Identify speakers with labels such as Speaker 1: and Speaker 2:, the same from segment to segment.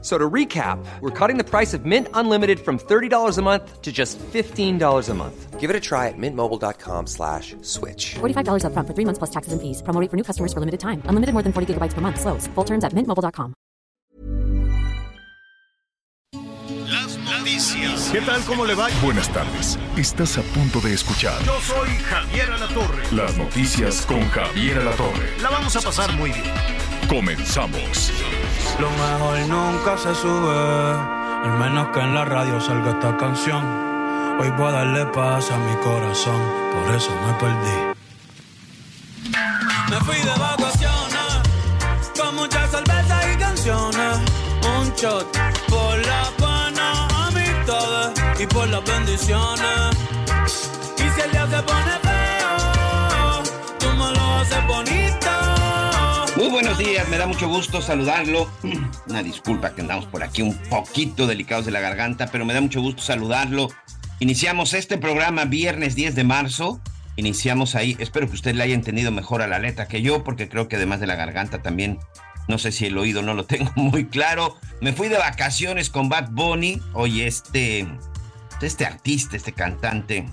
Speaker 1: So to recap, we're cutting the price of Mint Unlimited from $30 a month to just $15 a month.
Speaker 2: Give it a try at mintmobile.com slash switch.
Speaker 3: $45 upfront for three months plus taxes and fees. Promo rate for new customers for limited time. Unlimited more than 40 gigabytes per month. Slows. Full terms at mintmobile.com.
Speaker 4: Las noticias.
Speaker 5: ¿Qué tal? ¿Cómo le va?
Speaker 6: Buenas tardes. Estás a punto de escuchar
Speaker 5: Yo soy Javier Alatorre.
Speaker 6: las noticias con Javier Alatorre.
Speaker 5: La vamos a pasar muy bien.
Speaker 6: Comenzamos.
Speaker 7: Lo mejor nunca se sube, al menos que en la radio salga esta canción. Hoy voy a darle paz a mi corazón, por eso me perdí. Me fui de vacaciones, con muchas cervezas y canciones. Un shot por la buena amistades y por las bendiciones. Y si el día se pone
Speaker 8: Muy buenos días, me da mucho gusto saludarlo. Una disculpa que andamos por aquí un poquito delicados de la garganta, pero me da mucho gusto saludarlo. Iniciamos este programa viernes 10 de marzo. Iniciamos ahí, espero que usted le haya entendido mejor a la letra que yo, porque creo que además de la garganta también, no sé si el oído no lo tengo muy claro. Me fui de vacaciones con Bad Bunny. Hoy este, este artista, este cantante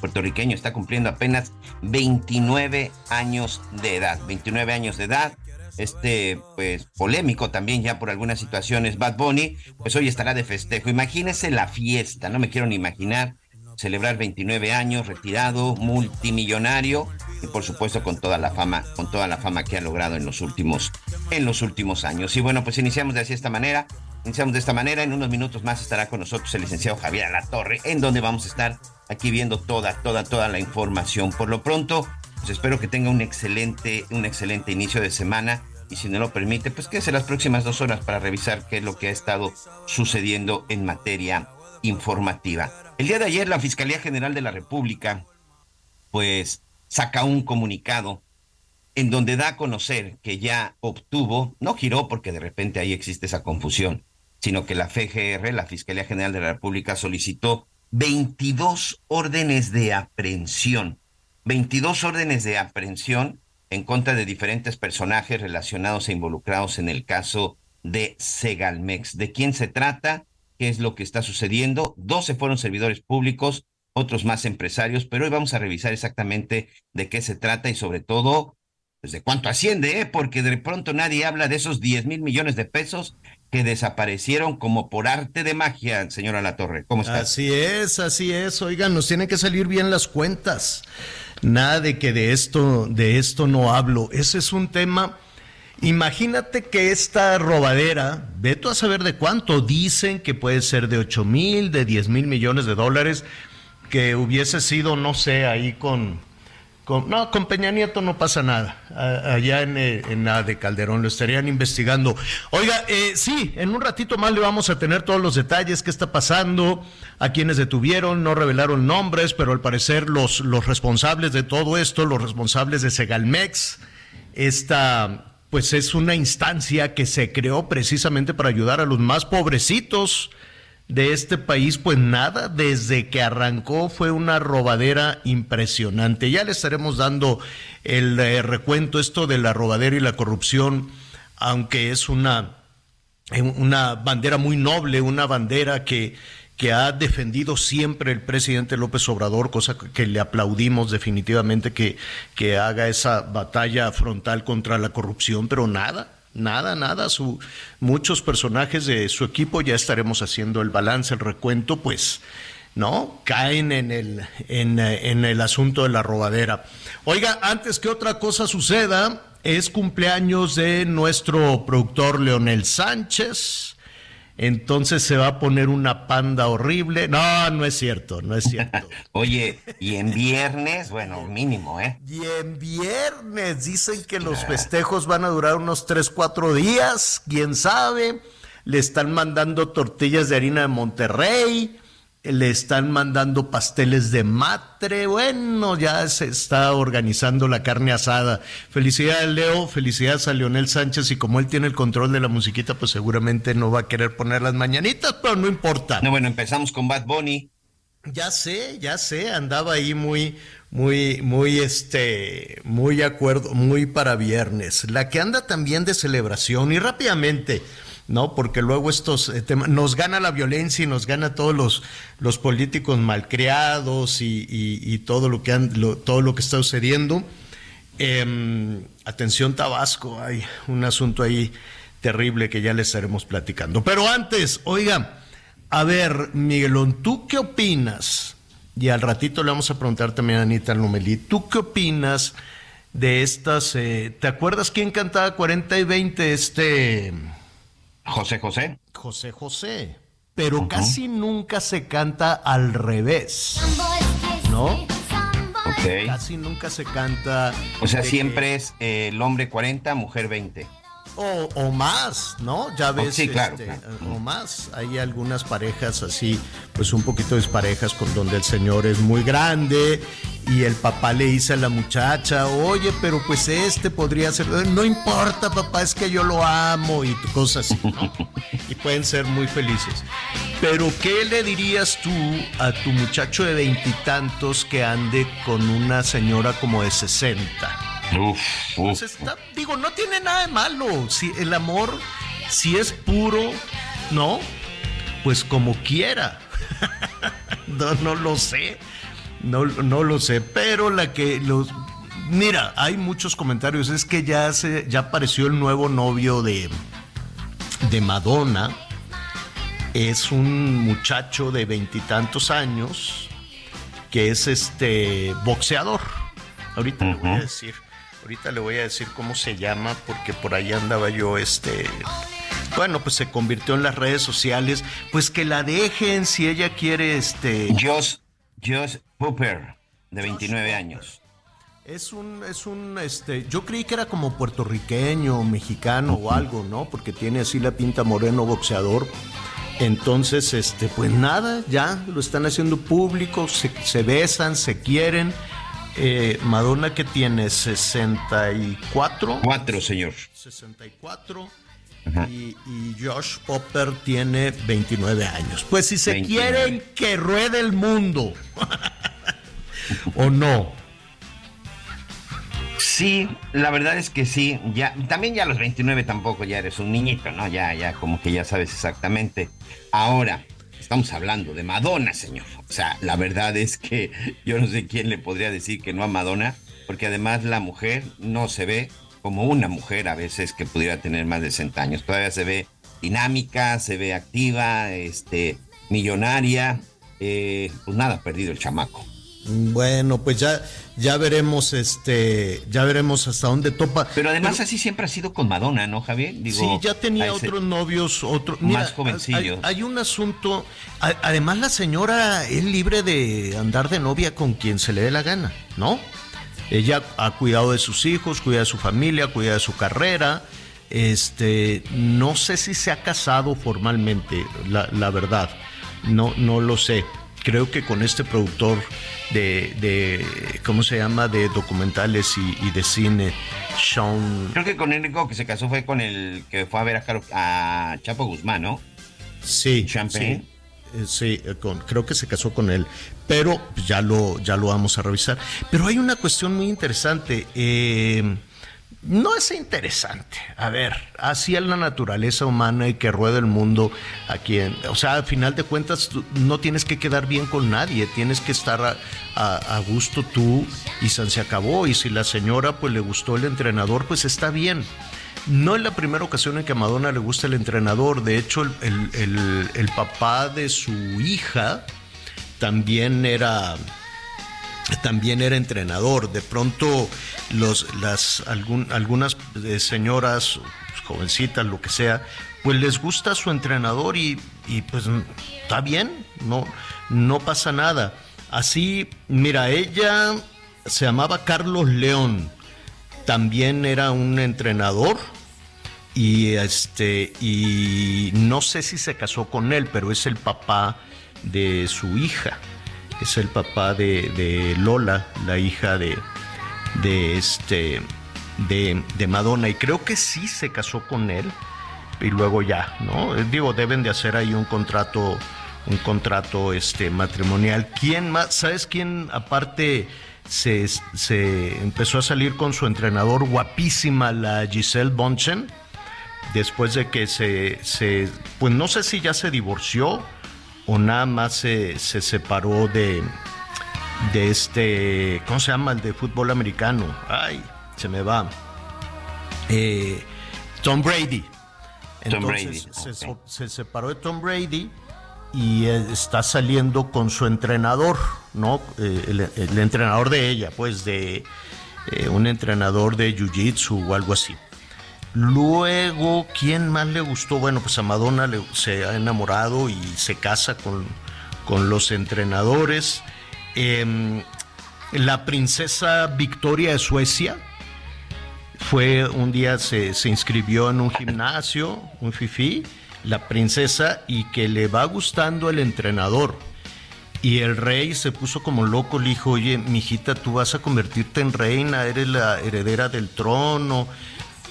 Speaker 8: puertorriqueño está cumpliendo apenas 29 años de edad. 29 años de edad. Este, pues, polémico también ya por algunas situaciones. Bad Bunny, pues hoy estará de festejo. Imagínese la fiesta, no me quiero ni imaginar celebrar 29 años, retirado, multimillonario y por supuesto con toda la fama, con toda la fama que ha logrado en los últimos, en los últimos años. Y bueno, pues iniciamos de así esta manera. Iniciamos de esta manera. En unos minutos más estará con nosotros el licenciado Javier Alatorre, en donde vamos a estar aquí viendo toda, toda, toda la información. Por lo pronto, pues espero que tenga un excelente, un excelente inicio de semana. Y si no lo permite, pues quédese las próximas dos horas para revisar qué es lo que ha estado sucediendo en materia informativa. El día de ayer la Fiscalía General de la República, pues, saca un comunicado en donde da a conocer que ya obtuvo, no giró porque de repente ahí existe esa confusión, sino que la FGR, la Fiscalía General de la República, solicitó 22 órdenes de aprehensión, 22 órdenes de aprehensión en contra de diferentes personajes relacionados e involucrados en el caso de Segalmex. ¿De quién se trata? ¿Qué es lo que está sucediendo? 12 fueron servidores públicos, otros más empresarios, pero hoy vamos a revisar exactamente de qué se trata y sobre todo, pues de cuánto asciende, ¿eh? porque de pronto nadie habla de esos 10 mil millones de pesos que desaparecieron como por arte de magia, señora La Torre. ¿Cómo está?
Speaker 5: Así es, así es. Oigan, nos tienen que salir bien las cuentas. Nada de que de esto, de esto no hablo. Ese es un tema. Imagínate que esta robadera, ve tú a saber de cuánto, dicen que puede ser de 8 mil, de 10 mil millones de dólares, que hubiese sido, no sé, ahí con, con no, con Peña Nieto no pasa nada, allá en, eh, en la de Calderón lo estarían investigando. Oiga, eh, sí, en un ratito más le vamos a tener todos los detalles, qué está pasando, a quienes detuvieron, no revelaron nombres, pero al parecer los, los responsables de todo esto, los responsables de Segalmex, esta pues es una instancia que se creó precisamente para ayudar a los más pobrecitos de este país, pues nada, desde que arrancó fue una robadera impresionante. Ya le estaremos dando el eh, recuento esto de la robadera y la corrupción, aunque es una eh, una bandera muy noble, una bandera que, que ha defendido siempre el presidente López Obrador, cosa que, le aplaudimos definitivamente que, que haga esa batalla frontal contra la corrupción, pero nada, nada, nada. Su, muchos personajes de su equipo ya estaremos haciendo el balance, el recuento, pues. ¿No? Caen en el, en, en el asunto de la robadera. Oiga, antes que otra cosa suceda, es cumpleaños de nuestro productor Leonel Sánchez. Entonces se va a poner una panda horrible. No, no es cierto, no es cierto.
Speaker 8: Oye, y en viernes, bueno, mínimo, ¿eh?
Speaker 5: Y en viernes dicen que los festejos van a durar unos 3, 4 días, quién sabe. Le están mandando tortillas de harina de Monterrey. Le están mandando pasteles de matre. Bueno, ya se está organizando la carne asada. Felicidades, Leo. Felicidades a Leonel Sánchez. Y como él tiene el control de la musiquita, pues seguramente no va a querer poner las mañanitas, pero no importa.
Speaker 8: No, bueno, empezamos con Bad Bunny.
Speaker 5: Ya sé, ya sé, andaba ahí muy, muy, muy, este, muy acuerdo, muy para viernes. La que anda también de celebración y rápidamente. ¿No? Porque luego estos eh, temas, nos gana la violencia y nos gana todos los, los políticos malcriados y, y, todo, lo que han, todo lo que está sucediendo. Em, atención Tabasco, hay un asunto ahí terrible que ya les estaremos platicando. Pero antes, oiga, a ver, Miguelón, ¿tú qué opinas? Y al ratito le vamos a preguntar también a Anita Lomelí, ¿tú qué opinas de estas? Eh, ¿Te acuerdas quién cantaba 40 y 20? Este
Speaker 8: José José.
Speaker 5: José José. Pero casi nunca se canta al revés. ¿No? Casi nunca se canta.
Speaker 8: O sea, siempre es eh, el hombre 40, mujer 20.
Speaker 5: O, más, ¿no? Ya oh, ves,
Speaker 8: sí, claro,
Speaker 5: este, o más. Hay algunas parejas así, pues un poquito desparejas con donde el señor es muy grande y el papá le dice a la muchacha, oye, pero pues este podría ser, no importa papá, es que yo lo amo y cosas así, ¿no? y pueden ser muy felices. Pero ¿qué le dirías tú a tu muchacho de veintitantos que ande con una señora como de sesenta? Uf, digo, no tiene nada de malo. Si el amor, si es puro, ¿no? Pues como quiera. no, no lo sé. No, no lo sé. Pero la que los. Mira, hay muchos comentarios. Es que ya se, ya apareció el nuevo novio de, de Madonna. Es un muchacho de veintitantos años que es este boxeador. Ahorita le voy a decir. Ahorita le voy a decir cómo se llama porque por ahí andaba yo este bueno, pues se convirtió en las redes sociales, pues que la dejen si ella quiere este
Speaker 8: Josh Josh Hooper de 29 años.
Speaker 5: Es un, es un, este, yo creí que era como puertorriqueño, mexicano o algo, ¿no? Porque tiene así la pinta moreno boxeador. Entonces, este, pues nada, ya lo están haciendo público, se, se besan, se quieren eh, Madonna que tiene 64.
Speaker 8: Cuatro, señor.
Speaker 5: 64. Y, y, Josh Popper tiene 29 años. Pues si se quieren que ruede el mundo. ¿O no?
Speaker 8: Sí, la verdad es que sí. Ya, también ya a los 29 tampoco ya eres un niñito, ¿no? Ya, ya, como que ya sabes exactamente. Ahora, estamos hablando de Madonna, señor. O sea, la verdad es que yo no sé quién le podría decir que no a Madonna, porque además la mujer no se ve como una mujer a veces que pudiera tener más de 60 años. Todavía se ve dinámica, se ve activa, este, millonaria. Eh, pues nada, perdido el chamaco.
Speaker 5: Bueno, pues ya, ya veremos, este, ya veremos hasta dónde topa.
Speaker 8: Pero además así siempre ha sido con Madonna, ¿no, Javier?
Speaker 5: sí, ya tenía otros novios, otro,
Speaker 8: más jovencillos.
Speaker 5: Hay, un asunto, además la señora es libre de andar de novia con quien se le dé la gana, ¿no? Ella ha cuidado de sus hijos, cuida de su familia, cuida de su carrera. Este, no sé si se ha casado formalmente, la, la verdad, no, no lo sé creo que con este productor de, de ¿cómo se llama? De documentales y, de cine, Sean...
Speaker 8: Creo que con el único que se casó fue con el que fue a ver a, Chapo Guzmán, ¿no?
Speaker 5: Sí. Champagne. Sí. Eh, eh, creo que se casó con él, pero ya lo, ya lo vamos a revisar. Pero hay una cuestión muy interesante. Eh, no es interesante. A ver, así es la naturaleza humana y que rueda el mundo aquí. En, o sea, al final de cuentas, no tienes que quedar bien con nadie, tienes que estar a, gusto tú y se acabó. Y si la señora pues le gustó el entrenador, pues está bien. No es la primera ocasión en que a Madonna le gusta el entrenador. De hecho, el, el papá de su hija también era también era entrenador. De pronto, los, las, algunas eh, señoras, jovencitas, lo que sea, pues les gusta su entrenador y, pues está bien, no, no pasa nada. Así, mira, ella se llamaba Carlos León, también era un entrenador y este y no sé si se casó con él, pero es el papá de su hija. Es el papá de, Lola, la hija de, de este de, de, Madonna. Y creo que sí se casó con él. Y luego ya, ¿no? Digo, deben de hacer ahí un contrato, un contrato este matrimonial. ¿Quién más? ¿Sabes quién aparte? Se, se, empezó a salir con su entrenador guapísima, la Giselle Bonchen, después de que se, se, pues no sé si ya se divorció o nada más se, se separó de, de este, ¿cómo se llama? El de fútbol americano. Ay, se me va. Eh, Tom Brady. Entonces se, separó de Tom Brady y eh, está saliendo con su entrenador, ¿no? Eh, el, entrenador de ella, pues de un entrenador de Jiu-Jitsu o algo así. Luego, ¿quién más le gustó? Bueno, pues a Madonna se ha enamorado y se casa con, con los entrenadores. Em, la princesa Victoria de Suecia fue un día, se, se inscribió en un gimnasio, un fifi, la princesa, y que le va gustando el entrenador. Y el rey se puso como loco, le dijo, oye, mijita, tú vas a convertirte en reina, eres la heredera del trono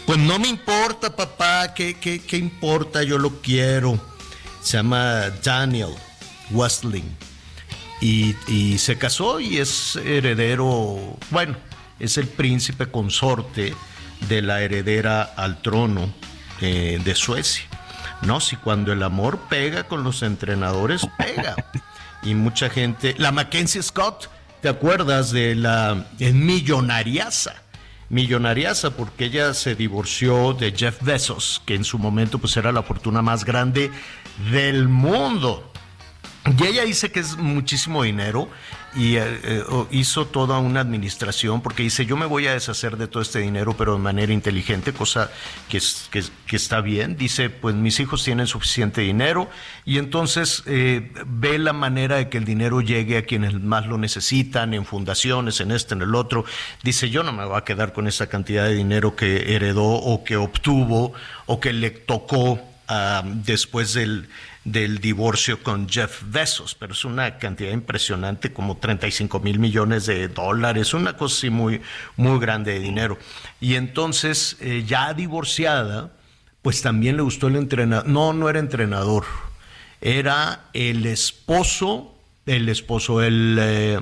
Speaker 5: pues no me importa, papá, ¿qué, qué, importa? Yo lo quiero. Se llama Daniel Westling. Y, se casó y es heredero, bueno, es el príncipe consorte de la heredera al trono eh, de Suecia. No, si cuando el amor pega con los entrenadores, pega. Y mucha gente, la Mackenzie Scott, ¿te acuerdas de la millonariaza? Millonariaza porque ella se divorció de Jeff Bezos, que en su momento pues era la fortuna más grande del mundo. Y ella dice que es muchísimo dinero y eh, eh, hizo toda una administración porque dice yo me voy a deshacer de todo este dinero pero de manera inteligente, cosa que, que, está bien. Dice pues mis hijos tienen suficiente dinero y entonces eh, ve la manera de que el dinero llegue a quienes más lo necesitan, en fundaciones, en este, en el otro. Dice yo no me voy a quedar con esa cantidad de dinero que heredó o que obtuvo o que le tocó ah, después del del divorcio con Jeff Bezos, pero es una cantidad impresionante, como 35 mil millones de dólares, una cosa así muy, muy grande de dinero. Y entonces, eh, ya divorciada, pues también le gustó el entrenador, no, no era entrenador, era el esposo, el esposo, el eh,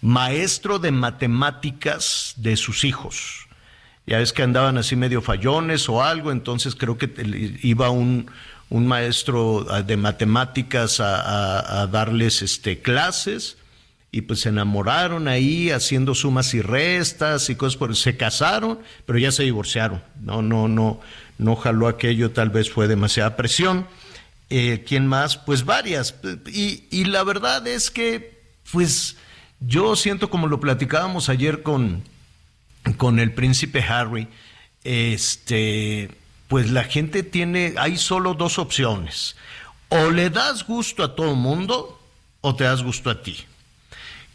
Speaker 5: maestro de matemáticas de sus hijos. Ya ves que andaban así medio fallones o algo, entonces creo que iba un un maestro ah, de matemáticas a, darles este, clases y pues se enamoraron ahí haciendo sumas y restas y cosas por se casaron, pero ya se divorciaron. No, no, no, no jaló aquello, tal vez fue demasiada presión. Eh, ¿Quién más? Pues varias. Y, y, la verdad es que, pues, yo siento como lo platicábamos ayer con, con el príncipe Harry, este pues la gente tiene, hay solo dos opciones. O le das gusto a todo el mundo o te das gusto a ti.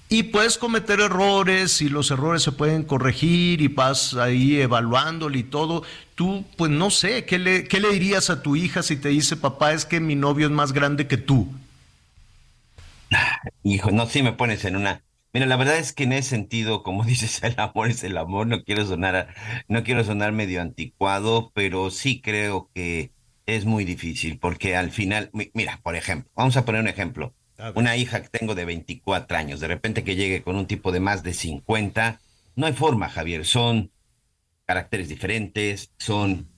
Speaker 5: Y puedes cometer errores y los errores se pueden corregir y vas ahí evaluándolo y todo. Tú, pues no sé, ¿qué le, ¿qué le dirías a tu hija si te dice, papá, es que mi novio es más grande que tú?
Speaker 8: Hijo, no, si me pones en una Mira, la verdad es que en ese sentido, como dices, el amor es el amor, no quiero sonar, no quiero sonar medio anticuado, pero sí creo que es muy difícil, porque al final, mira, por ejemplo, vamos a poner un ejemplo. Una hija que tengo de 24 años, de repente que llegue con un tipo de más de 50, no hay forma, Javier, son caracteres diferentes, son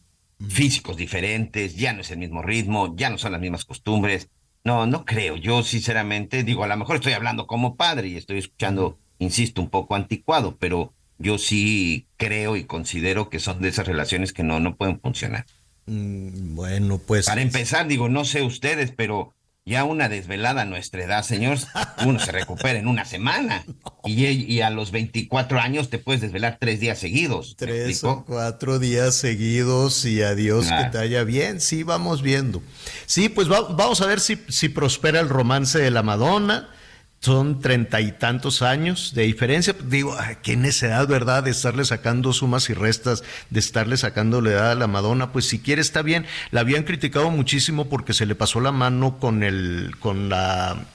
Speaker 8: físicos diferentes, ya no es el mismo ritmo, ya no son las mismas costumbres. No, no creo. Yo sinceramente digo, a lo mejor estoy hablando como padre y estoy escuchando, insisto, un poco anticuado, pero yo sí creo y considero que son de esas relaciones que no, no pueden funcionar.
Speaker 5: Mm, bueno, pues.
Speaker 8: Para empezar, digo, no sé ustedes, pero ya una desvelada a nuestra edad, señor, uno se recupera en una semana. Y, y, a los 24 años te puedes desvelar tres días seguidos.
Speaker 5: Tres o cuatro días seguidos y adiós que te haya bien. Sí, vamos viendo. Sí, pues vamos a ver si, si prospera el romance de la Madonna son treinta y tantos años de diferencia. Digo, qué necedad, ¿verdad?, de estarle sacando sumas y restas, de estarle sacando la edad a la Madonna. Pues si quiere está bien. La habían criticado muchísimo porque se le pasó la mano con el, con la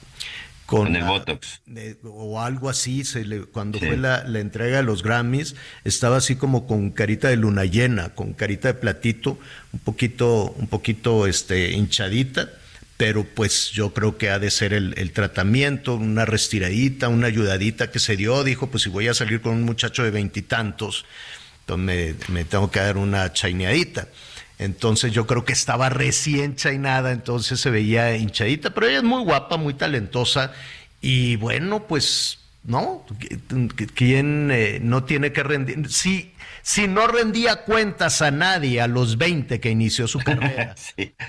Speaker 8: con, el Botox.
Speaker 5: o algo así, se le, cuando fue la, la, entrega de los Grammys, estaba así como con carita de luna llena, con carita de platito, un poquito, un poquito este, hinchadita, pero pues yo creo que ha de ser el, tratamiento, una restiradita, una ayudadita que se dio, dijo, pues si voy a salir con un muchacho de veintitantos, entonces me, me tengo que dar una chaineadita. Entonces yo creo que estaba recién chainada, entonces se veía hinchadita, pero ella es muy guapa, muy talentosa y bueno, pues no, ¿quién eh, no tiene que rendir? Sí, si no rendía cuentas a nadie a los 20 que inició su carrera,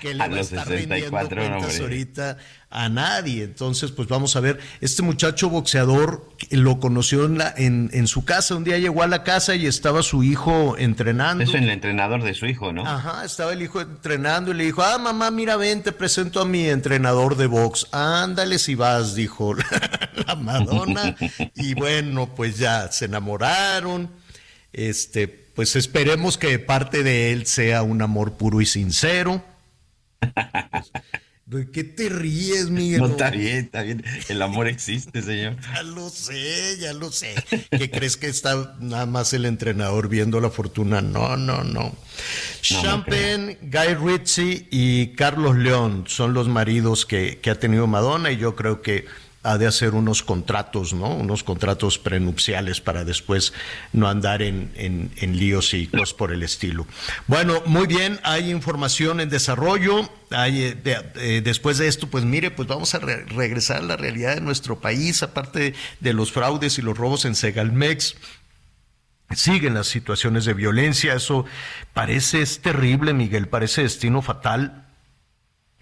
Speaker 5: que le va a estar rendiendo cuentas ahorita a nadie. Entonces, pues vamos a ver, este muchacho boxeador lo conoció en, la, en, en, su casa, un día llegó a la casa y estaba su hijo entrenando.
Speaker 8: Es el entrenador de su hijo, ¿no?
Speaker 5: Ajá, estaba el hijo entrenando y le dijo, ah, mamá, mira, ven, te presento a mi entrenador de box. Ándale si vas, dijo la Madonna. y bueno, pues ya se enamoraron este, pues esperemos que parte de él sea un amor puro y sincero. ¿De qué te ríes, Miguel?
Speaker 8: No, está bien, está bien. El amor existe, señor.
Speaker 5: Ya lo sé, ya lo sé. ¿Qué crees que está nada más el entrenador viendo la fortuna? No, no, no. no Champagne, Guy Ritchie y Carlos León son los maridos que, que ha tenido Madonna y yo creo que ha de hacer unos contratos, ¿no? Unos contratos prenupciales para después no andar en, en, líos y cosas por el estilo. Bueno, muy bien, hay información en desarrollo. Hay, eh, eh, después de esto, pues mire, pues vamos a regresar a la realidad de nuestro país, aparte de los fraudes y los robos en Segalmex siguen las situaciones de violencia. Eso parece es terrible, Miguel, parece destino fatal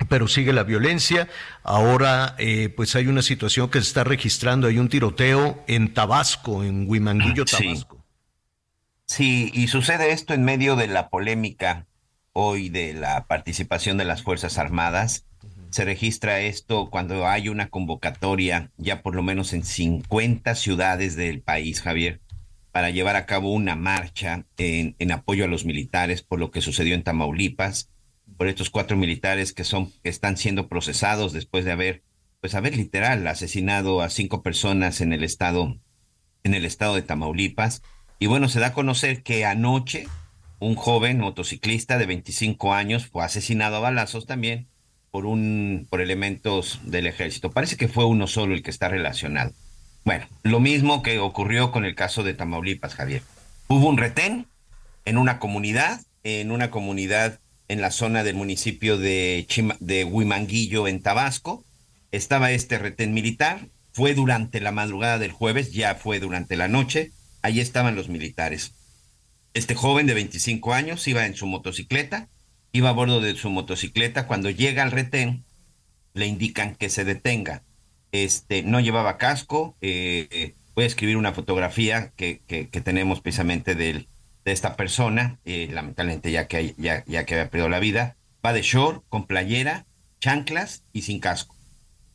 Speaker 5: pero sigue la violencia. Ahora, eh, pues hay una situación que se está registrando, hay un tiroteo en Tabasco, en Huimanguillo, Tabasco.
Speaker 8: Sí. y sucede esto en medio de la polémica hoy de la participación de las Fuerzas Armadas. Se registra esto cuando hay una convocatoria ya por lo menos en 50 ciudades del país, Javier, para llevar a cabo una marcha en, en apoyo a los militares por lo que sucedió en Tamaulipas por estos cuatro militares que son que están siendo procesados después de haber pues haber literal asesinado a cinco personas en el estado en el estado de Tamaulipas. Y bueno se da a conocer que anoche un joven motociclista de 25 años fue asesinado a balazos también por un por elementos del ejército. Parece que fue uno solo el que está relacionado. Bueno lo mismo que ocurrió con el caso de Tamaulipas Javier. Hubo un retén en una comunidad en una comunidad en la zona del municipio de, de Huimanguillo, en Tabasco. Estaba este retén militar. Fue durante la madrugada del jueves, ya fue durante la noche. Allí estaban los militares. Este joven de 25 años iba en su motocicleta, iba a bordo de su motocicleta. Cuando llega al retén, le indican que se detenga. Este, no llevaba casco. Eh, voy a escribir una fotografía que, que, que tenemos precisamente del, de esta persona, eh, lamentablemente ya que, ya, que había perdido la vida, va de short, con playera, chanclas y sin casco.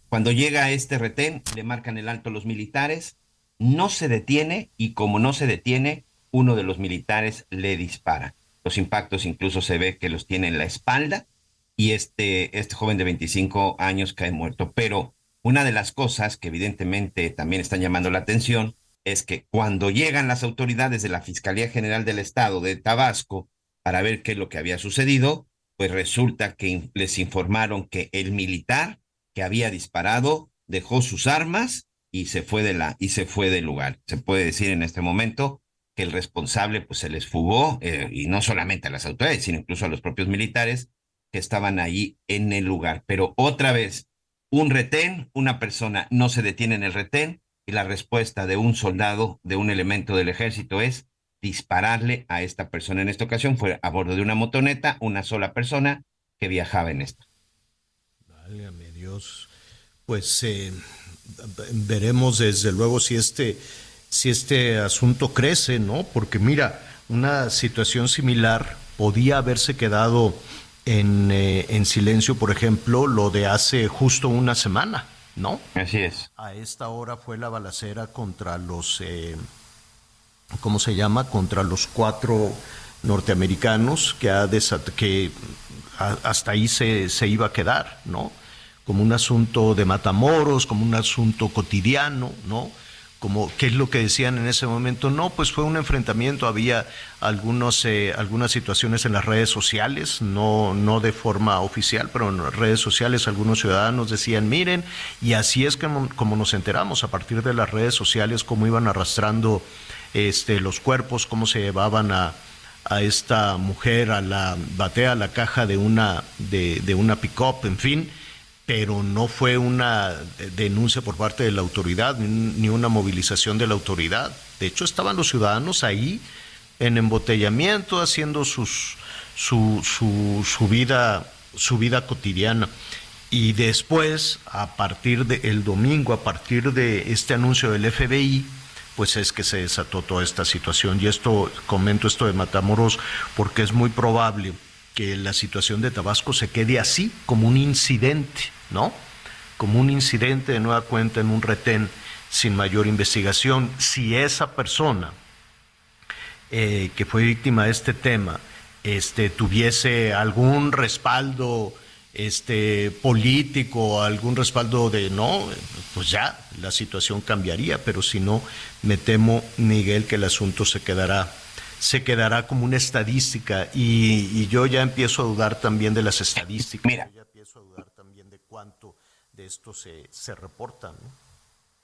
Speaker 8: Cuando llega a este retén, le marcan el alto los militares, no se detiene y como no se detiene, uno de los militares le dispara. Los impactos incluso se ve que los tiene en la espalda y este, este joven de 25 años cae muerto. Pero una de las cosas que evidentemente también están llamando la atención es que cuando llegan las autoridades de la Fiscalía General del Estado de Tabasco para ver qué es lo que había sucedido, pues resulta que les informaron que el militar que había disparado dejó sus armas y se fue de la y se fue del lugar. Se puede decir en este momento que el responsable pues se les fugó eh, y no solamente a las autoridades, sino incluso a los propios militares que estaban ahí en el lugar. Pero otra vez, un retén, una persona no se detiene en el retén, y la respuesta de un soldado, de un elemento del ejército, es dispararle a esta persona. En esta ocasión fue a bordo de una motoneta, una sola persona que viajaba en esta.
Speaker 5: Válgame Dios. Pues eh, veremos desde luego si este, si este asunto crece, ¿no? Porque mira, una situación similar podía haberse quedado en, eh, en silencio, por ejemplo, lo de hace justo una semana. ¿No?
Speaker 8: Así es.
Speaker 5: A esta hora fue la balacera contra los, eh, ¿cómo se llama? Contra los cuatro norteamericanos que, ha que hasta ahí se, se, iba a quedar, ¿no? como un asunto de Matamoros, como un asunto cotidiano, ¿no? Como qué es lo que decían en ese momento. No, pues fue un enfrentamiento, había algunos, eh, algunas situaciones en las redes sociales, no, no de forma oficial, pero en redes sociales algunos ciudadanos decían, miren, y así es como nos enteramos a partir de las redes sociales, cómo iban arrastrando este, los cuerpos, cómo se llevaban a, a esta mujer a la batea, la caja de una, de, de una pick-up, en fin pero no fue una denuncia por parte de la autoridad ni una movilización de la autoridad. De hecho, estaban los ciudadanos ahí en embotellamiento, haciendo sus, su, su, su, vida, su vida cotidiana. Y después, a partir del domingo, a partir de este anuncio del FBI, pues es que se desató toda esta situación. Y esto, comento esto de Matamoros, porque es muy probable que la situación de Tabasco se quede así, como un incidente ¿no? Como un incidente de nueva cuenta en un retén sin mayor investigación. Si esa persona eh, que fue víctima de este tema este, tuviese algún respaldo este, político, algún respaldo de no, pues ya la situación cambiaría, pero si no, me temo, Miguel, que el asunto se quedará se quedará como una estadística y, yo ya empiezo a dudar también de las estadísticas.
Speaker 8: Mira,
Speaker 5: esto se, se reporta.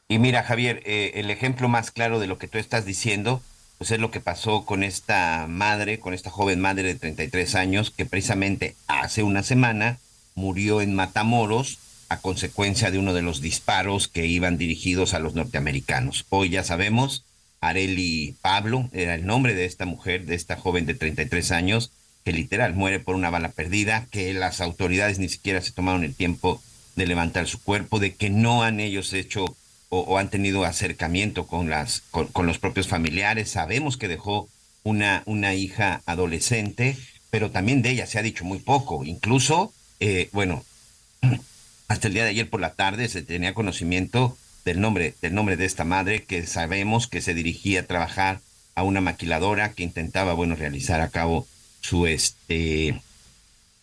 Speaker 8: Y mira, Javier, eh, el ejemplo más claro de lo que tú estás diciendo, pues es lo que pasó con esta madre, con esta joven madre de 33 años, que precisamente hace una semana murió en Matamoros a consecuencia de uno de los disparos que iban dirigidos a los norteamericanos. Hoy ya sabemos, Areli Pablo era el nombre de esta mujer, de esta joven de 33 años, que literal muere por una bala perdida, que las autoridades ni siquiera se tomaron el tiempo de levantar su cuerpo, de que no han ellos hecho o, han tenido acercamiento con, las, con, los propios familiares. Sabemos que dejó una, una hija adolescente, pero también de ella se ha dicho muy poco. Incluso, eh, bueno, hasta el día de ayer por la tarde se tenía conocimiento del nombre, del nombre de esta madre que sabemos que se dirigía a trabajar a una maquiladora que intentaba, bueno, realizar a cabo su, este,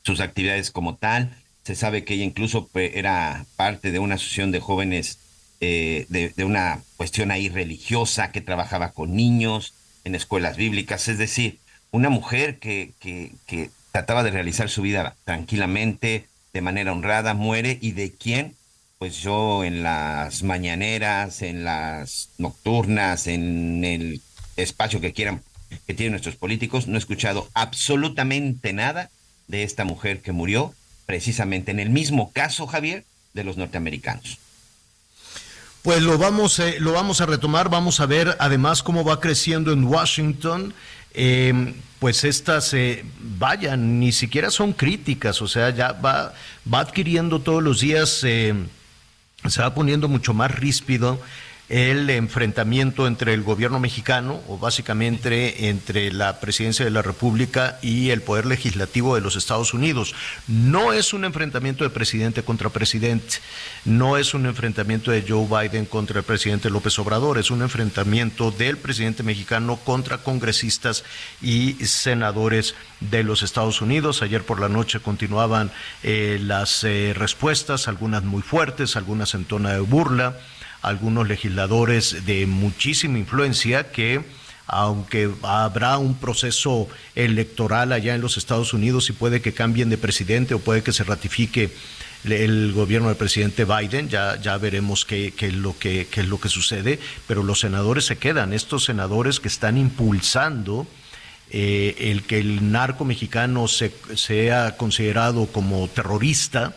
Speaker 8: sus actividades como tal. Se sabe que ella incluso pues, era parte de una asociación de jóvenes eh, de, una cuestión ahí religiosa que trabajaba con niños en escuelas bíblicas, es decir, una mujer que, que, que trataba de realizar su vida tranquilamente, de manera honrada, muere. Y de quién, pues yo en las mañaneras, en las nocturnas, en el espacio que quieran que tienen nuestros políticos, no he escuchado absolutamente nada de esta mujer que murió precisamente en el mismo caso, Javier, de los norteamericanos.
Speaker 5: Pues lo vamos, eh, lo vamos a retomar, vamos a ver además cómo va creciendo en Washington. Em, pues estas, eh, vayan, ni siquiera son críticas, o sea, ya va, va adquiriendo todos los días, em, se va poniendo mucho más ríspido el enfrentamiento entre el gobierno mexicano, o básicamente entre la presidencia de la República y el poder legislativo de los Estados Unidos. No es un enfrentamiento de presidente contra presidente, no es un enfrentamiento de Joe Biden contra el presidente López Obrador, es un enfrentamiento del presidente mexicano contra congresistas y senadores de los Estados Unidos. Ayer por la noche continuaban eh, las eh, respuestas, algunas muy fuertes, algunas en tono de burla algunos legisladores de muchísima influencia que aunque habrá un proceso electoral allá en los Estados Unidos y puede que cambien de presidente o puede que se ratifique el gobierno del presidente Biden, ya, ya veremos qué, es lo que, es lo que sucede, pero los senadores se quedan, estos senadores que están impulsando eh, el que el narco mexicano se, sea considerado como terrorista,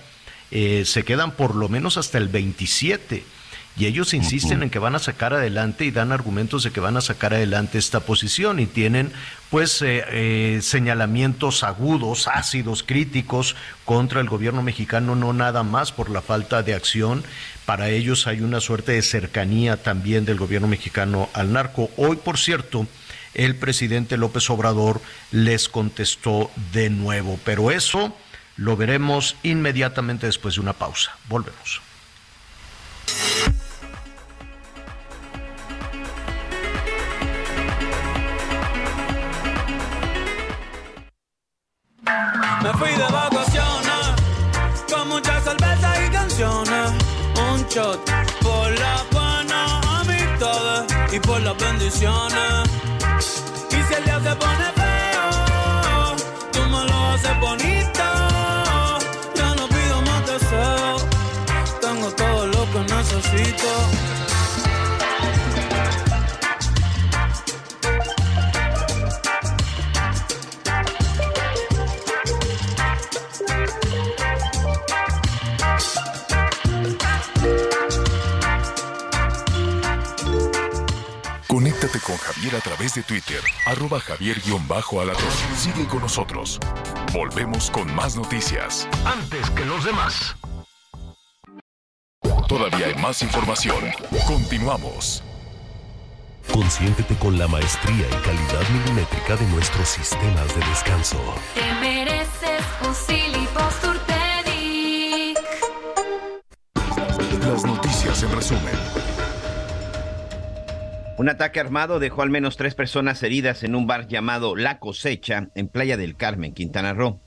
Speaker 5: eh, se quedan por lo menos hasta el 27 y ellos insisten en que van a sacar adelante y dan argumentos de que van a sacar adelante esta posición y tienen pues eh, eh, señalamientos agudos, ácidos, críticos contra el gobierno mexicano, no nada más por la falta de acción. Para ellos hay una suerte de cercanía también del gobierno mexicano al narco. Hoy, por cierto, el presidente López Obrador les contestó de nuevo, pero eso lo veremos inmediatamente después de una pausa. Volvemos.
Speaker 7: Me fui de vacaciones con muchas cervezas y canciones. Un shot por las buenas amistades y por las bendiciones. Y si el día se pone
Speaker 6: Con Javier a través de Twitter, arroba javier-alatón. Sigue con nosotros. Volvemos con más noticias.
Speaker 5: Antes que los demás.
Speaker 6: Todavía hay más información. Continuamos.
Speaker 9: Consiéntete con la maestría y calidad milimétrica de nuestros sistemas de descanso.
Speaker 10: Te mereces un
Speaker 6: Las noticias en resumen.
Speaker 8: Un ataque armado dejó al menos tres personas heridas en un bar llamado La Cosecha en Playa del Carmen, Quintana Roo.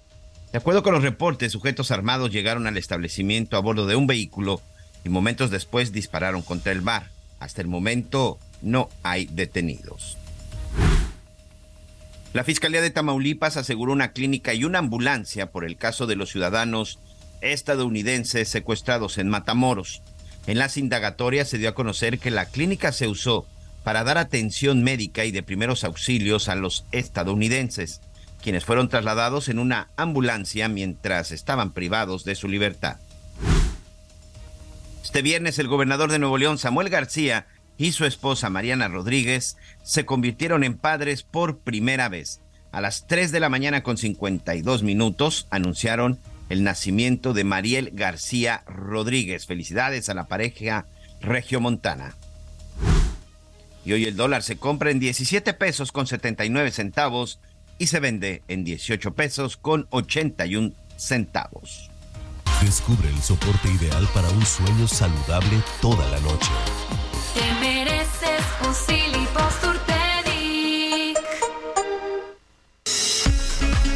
Speaker 8: De acuerdo con los reportes, sujetos armados llegaron al establecimiento a bordo de un vehículo y momentos después dispararon contra el bar. Hasta el momento no hay detenidos. La Fiscalía de Tamaulipas aseguró una clínica y una ambulancia por el caso de los ciudadanos estadounidenses secuestrados en Matamoros. En las indagatorias se dio a conocer que la clínica se usó para dar atención médica y de primeros auxilios a los estadounidenses, quienes fueron trasladados en una ambulancia mientras estaban privados de su libertad. Este viernes el gobernador de Nuevo León, Samuel García, y su esposa Mariana Rodríguez se convirtieron en padres por primera vez. A las 3 de la mañana con 52 minutos anunciaron el nacimiento de Mariel García Rodríguez. Felicidades a la pareja regiomontana. Y hoy el dólar se compra en 17 pesos con 79 centavos y se vende en 18 pesos con 81 centavos.
Speaker 9: Descubre el soporte ideal para un sueño saludable toda la noche.
Speaker 10: Te mereces un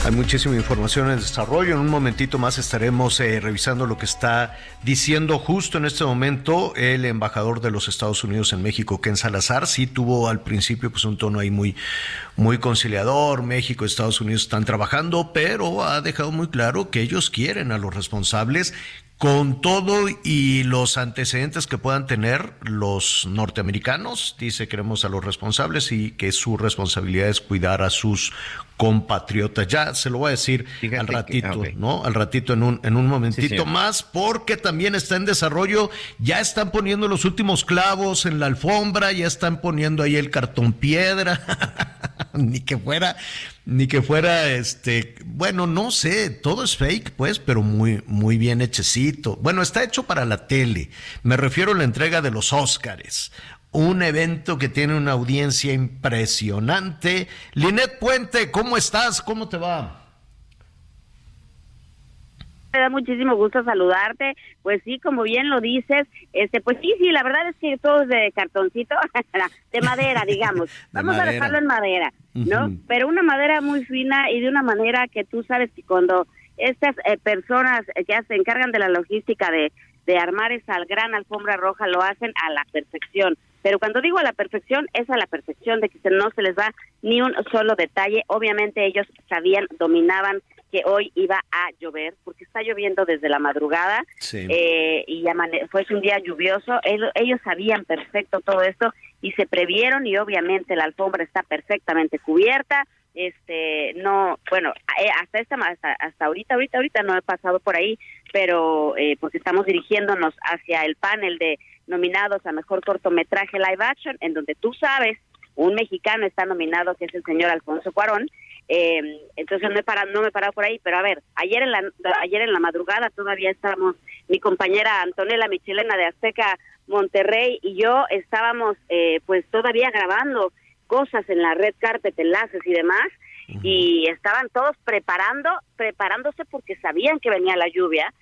Speaker 5: Hay muchísima información en desarrollo. En un momentito más estaremos eh, revisando lo que está diciendo justo en este momento el embajador de los Estados Unidos en México, Ken Salazar. Sí tuvo al principio pues un tono ahí muy, muy conciliador. México y Estados Unidos están trabajando, pero ha dejado muy claro que ellos quieren a los responsables con todo y los antecedentes que puedan tener los norteamericanos, dice queremos a los responsables y que su responsabilidad es cuidar a sus compatriotas. Ya se lo voy a decir al ratito, ¿no? Al ratito en un, en un momentito más, porque también está en desarrollo, ya están poniendo los últimos clavos en la alfombra, ya están poniendo ahí el cartón piedra, ni que fuera ni que fuera este, bueno, no sé, todo es fake, pues, pero muy, muy bien hechecito. Bueno, está hecho para la tele. Me refiero a la entrega de los Óscares. Un evento que tiene una audiencia impresionante. Linet Puente, ¿cómo estás? ¿Cómo te va?
Speaker 11: me da muchísimo gusto saludarte. Pues sí, como bien lo dices, este, pues sí, sí, la verdad es que todo es de cartoncito, de madera, digamos. Vamos a dejarlo en madera, ¿no? Pero una madera muy fina y de una manera que tú sabes que cuando estas eh, personas que se encargan de la logística de, de armar esa gran alfombra roja lo hacen a la perfección. Pero cuando digo a la perfección, es a la perfección de que no se les va ni un solo detalle. Obviamente ellos sabían, dominaban que hoy iba a llover, porque está lloviendo desde la madrugada eh, y fue un día lluvioso. Ellos, sabían perfecto todo esto y se previeron y obviamente la alfombra está perfectamente cubierta. Este, no, bueno, eh, hasta esta, hasta, hasta ahorita, ahorita, ahorita no he pasado por ahí, pero eh, porque estamos dirigiéndonos hacia el panel de nominados a mejor cortometraje live action, en donde tú sabes, un mexicano está nominado, que es el señor Alfonso Cuarón, eh, entonces no, he parado, no me he parado por ahí, pero a ver, ayer en la, ayer en la madrugada todavía estábamos, mi compañera Antonella Michelena de Azteca Monterrey y yo estábamos eh, pues todavía grabando cosas en la red carpet, enlaces y demás, y estaban todos preparando, preparándose porque sabían que venía la lluvia,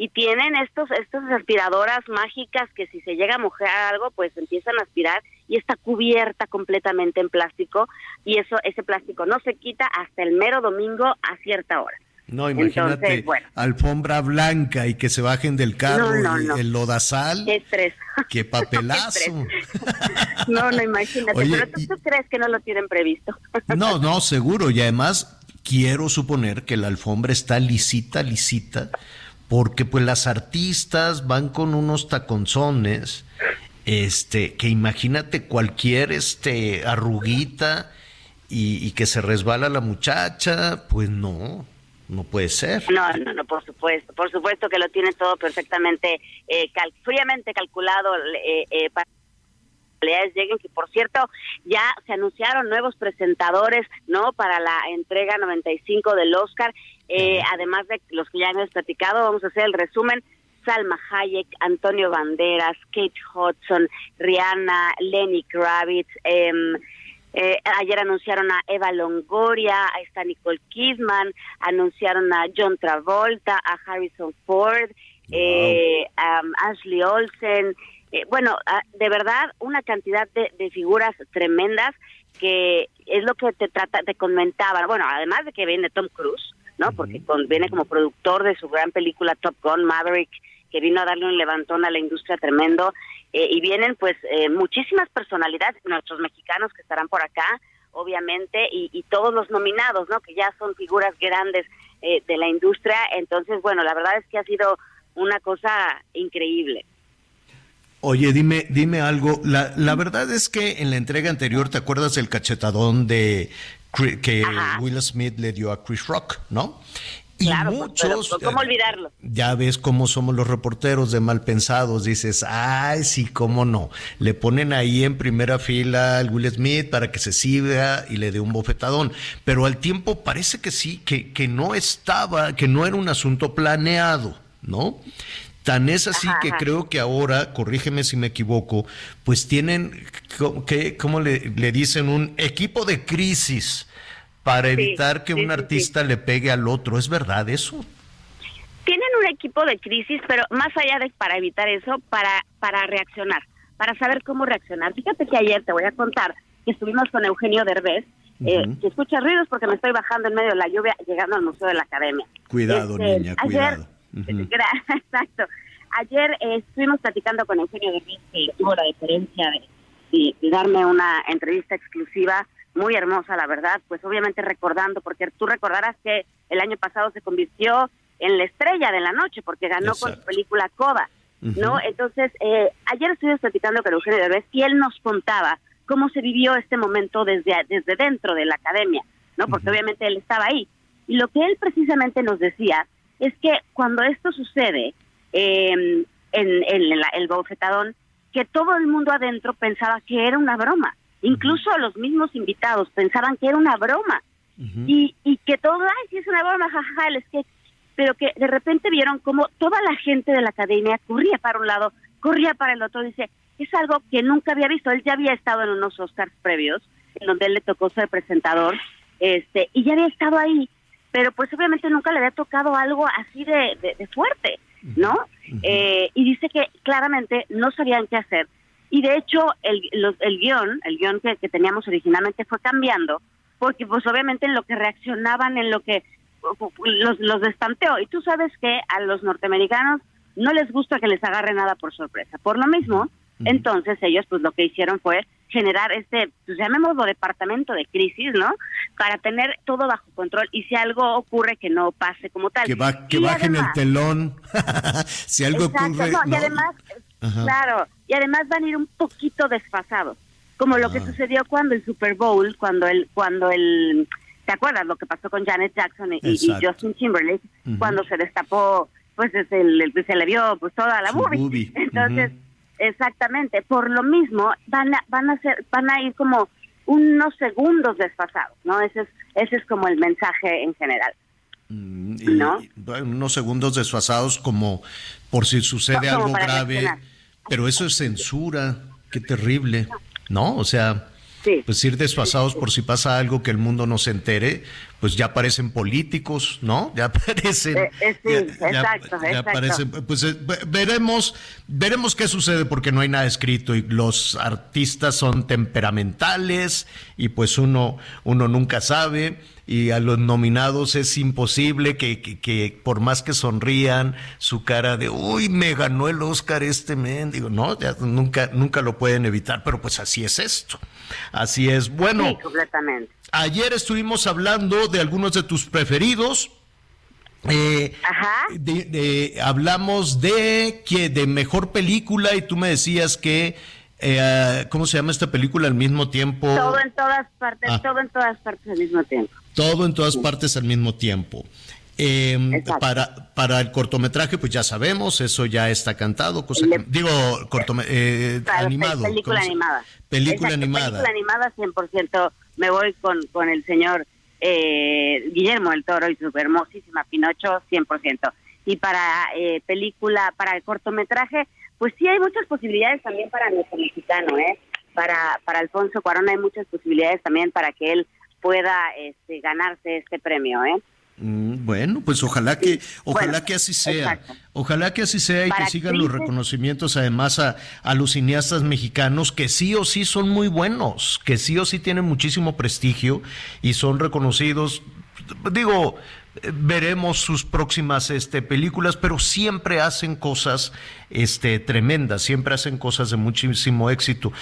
Speaker 11: y tienen estos estas aspiradoras mágicas que si se llega a mojar algo pues empiezan a aspirar y está cubierta completamente en plástico y eso ese plástico no se quita hasta el mero domingo a cierta hora.
Speaker 5: No, imagínate, alfombra blanca y que se bajen del carro el lodazal.
Speaker 11: Qué estrés.
Speaker 5: Qué papelazo.
Speaker 11: no, no, imagínate. pero tú, crees que no lo tienen previsto.
Speaker 5: no, no, seguro. Y además quiero suponer que la alfombra está lisita, lisita, porque pues las artistas van con unos taconzones, este, que imagínate cualquier este arruguita y, que se resbala la muchacha, pues no, no puede ser.
Speaker 11: No, no, no, por supuesto. Por supuesto que lo tiene todo perfectamente, eh, fríamente calculado eh, eh, para lleguen, que por cierto ya se anunciaron nuevos presentadores, ¿no? Para la entrega 95 del Oscar, eh, además de los que ya hemos platicado, vamos a hacer el resumen. Salma Hayek, Antonio Banderas, Kate Hudson, Rihanna, Lenny Kravitz, eh, eh, ayer anunciaron a Eva Longoria, a está Nicole Kidman, anunciaron a John Travolta, a Harrison Ford, eh, a Ashley Olsen. Eh, bueno, de verdad, una cantidad de, figuras tremendas que es lo que te trata, te comentaba. Bueno, además de que viene Tom Cruise, ¿no? Porque viene como productor de su gran película Top Gun Maverick, que vino a darle un levantón a la industria tremendo. Eh, y vienen pues eh, muchísimas personalidades, nuestros mexicanos que estarán por acá, obviamente, y, todos los nominados, ¿no? Que ya son figuras grandes eh, de la industria. Entonces, bueno, la verdad es que ha sido una cosa increíble.
Speaker 5: Oye, dime, dime algo. La, la verdad es que en la entrega anterior, ¿te acuerdas del cachetadón de que Will Smith le dio a Chris Rock, ¿no?
Speaker 11: Y claro, muchos, ¿cómo eh, olvidarlo?
Speaker 5: Ya ves cómo somos los reporteros de mal pensados. Dices, ay, sí, cómo no. Le ponen ahí en primera fila al Will Smith para que se siga y le dé un bofetadón. Pero al tiempo parece que sí, que, que no estaba, que no era un asunto planeado, ¿no? Tan es así que creo que ahora, corrígeme si me equivoco, pues tienen, ¿qué, ¿cómo le, le dicen? Un equipo de crisis para evitar que un artista le pegue al otro. ¿Es verdad eso?
Speaker 11: Tienen un equipo de crisis, pero más allá de para evitar eso, para, para reaccionar, para saber cómo reaccionar. Fíjate que ayer te voy a contar que estuvimos con Eugenio Derbez, eh, que escucha ruidos porque me estoy bajando en medio de la lluvia llegando al Museo de la Academia.
Speaker 5: Cuidado, este, niña, cuidado.
Speaker 11: Exacto. Ayer eh, estuvimos platicando con Eugenio Derbez, que tuvo la diferencia de darme una entrevista exclusiva muy hermosa, la verdad, pues obviamente recordando, porque tú recordarás que el año pasado se convirtió en la estrella de la noche, porque ganó con su película Coda, ¿no? Entonces, eh, ayer estuvimos platicando con Eugenio Derbez y él nos contaba cómo se vivió este momento desde, desde dentro de la academia, ¿no? Porque obviamente él estaba ahí. Y lo que él precisamente nos decía es que cuando esto sucede em, en, en el bofetadón, que todo el mundo adentro pensaba que era una broma, Incluso los mismos invitados pensaban que era una broma y, y que todo, ay, sí es una broma, jajaja, el sketch. Pero que de repente vieron como toda la gente de la academia corría para un lado, corría para el otro. Dice, es algo que nunca había visto. Él ya había estado en unos Oscars previos, en donde él le tocó ser presentador, este, y ya había estado ahí. Pero pues obviamente nunca le había tocado algo así de, de, fuerte, ¿no? eh, y dice que claramente no sabían qué hacer y de hecho, el, el guion, el guion que, teníamos originalmente fue cambiando, porque pues obviamente en lo que reaccionaban, en lo que los, los destanteó. Y tú sabes que a los norteamericanos no les gusta que les agarre nada por sorpresa. Por lo mismo, entonces ellos pues lo que hicieron fue generar este, pues llamémoslo departamento de crisis, ¿no? Para tener todo bajo control y si algo ocurre que no pase como tal.
Speaker 5: Que, bajen el telón. si algo ocurre.
Speaker 11: y además, claro, y además van a ir un poquito desfasados, como lo que ah. sucedió cuando el Super Bowl, cuando el, cuando el, ¿te acuerdas lo que pasó con Janet Jackson y, Justin Timberlake cuando se destapó, pues se, se le vio pues toda la movie. Entonces, exactamente, por lo mismo van a, van a ser, van a ir como unos segundos desfasados, ¿no? Ese es, ese es como el mensaje en general.
Speaker 5: Mm, ¿No? unos segundos desfasados como por si sucede algo grave pero eso es censura, qué terrible, ¿no? O sea, pues ir desfasados por si pasa algo que el mundo no se entere, pues ya parecen políticos, ¿no? Ya parecen.
Speaker 11: Eh, eh, sí, exacto, exacto.
Speaker 5: pues eh, veremos, veremos qué sucede porque no hay nada escrito y los artistas son temperamentales y pues uno, uno nunca sabe y a los nominados es imposible que, que, por más que sonrían, su cara de, uy, me ganó el Oscar este mendigo, no, ya nunca, nunca lo pueden evitar, pero pues así es esto. Así es. Bueno,
Speaker 11: completamente.
Speaker 5: ayer estuvimos hablando de algunos de tus preferidos. Eh,
Speaker 11: Ajá.
Speaker 5: hablamos de que de mejor película y tú me decías que eh, ¿cómo se llama esta película al mismo tiempo?
Speaker 11: Todo en todas partes, ah. todo en todas partes al mismo tiempo.
Speaker 5: Todo en todas partes al mismo tiempo. Em, para, para el cortometraje, pues ya sabemos, eso ya está cantado, cosa digo, cortometraje, eh, animado.
Speaker 11: Película animada.
Speaker 5: Película animada.
Speaker 11: Película animada, 100%. Me voy con, con el señor eh, Guillermo del Toro y su hermosísima Pinocho, 100%. Y para eh, película, para el cortometraje, pues sí hay muchas posibilidades también para nuestro mexicano, ¿eh? Para, para Alfonso Cuarón hay muchas posibilidades también para que él pueda este, ganarse este premio, ¿eh?
Speaker 5: Mm, bueno, pues ojalá que, ojalá que así sea, ojalá que así sea y que sigan los reconocimientos además a, a, los cineastas mexicanos que sí o sí son muy buenos, que sí o sí tienen muchísimo prestigio y son reconocidos. Digo, veremos sus próximas este, películas, pero siempre hacen cosas este, tremendas, siempre hacen cosas de muchísimo éxito.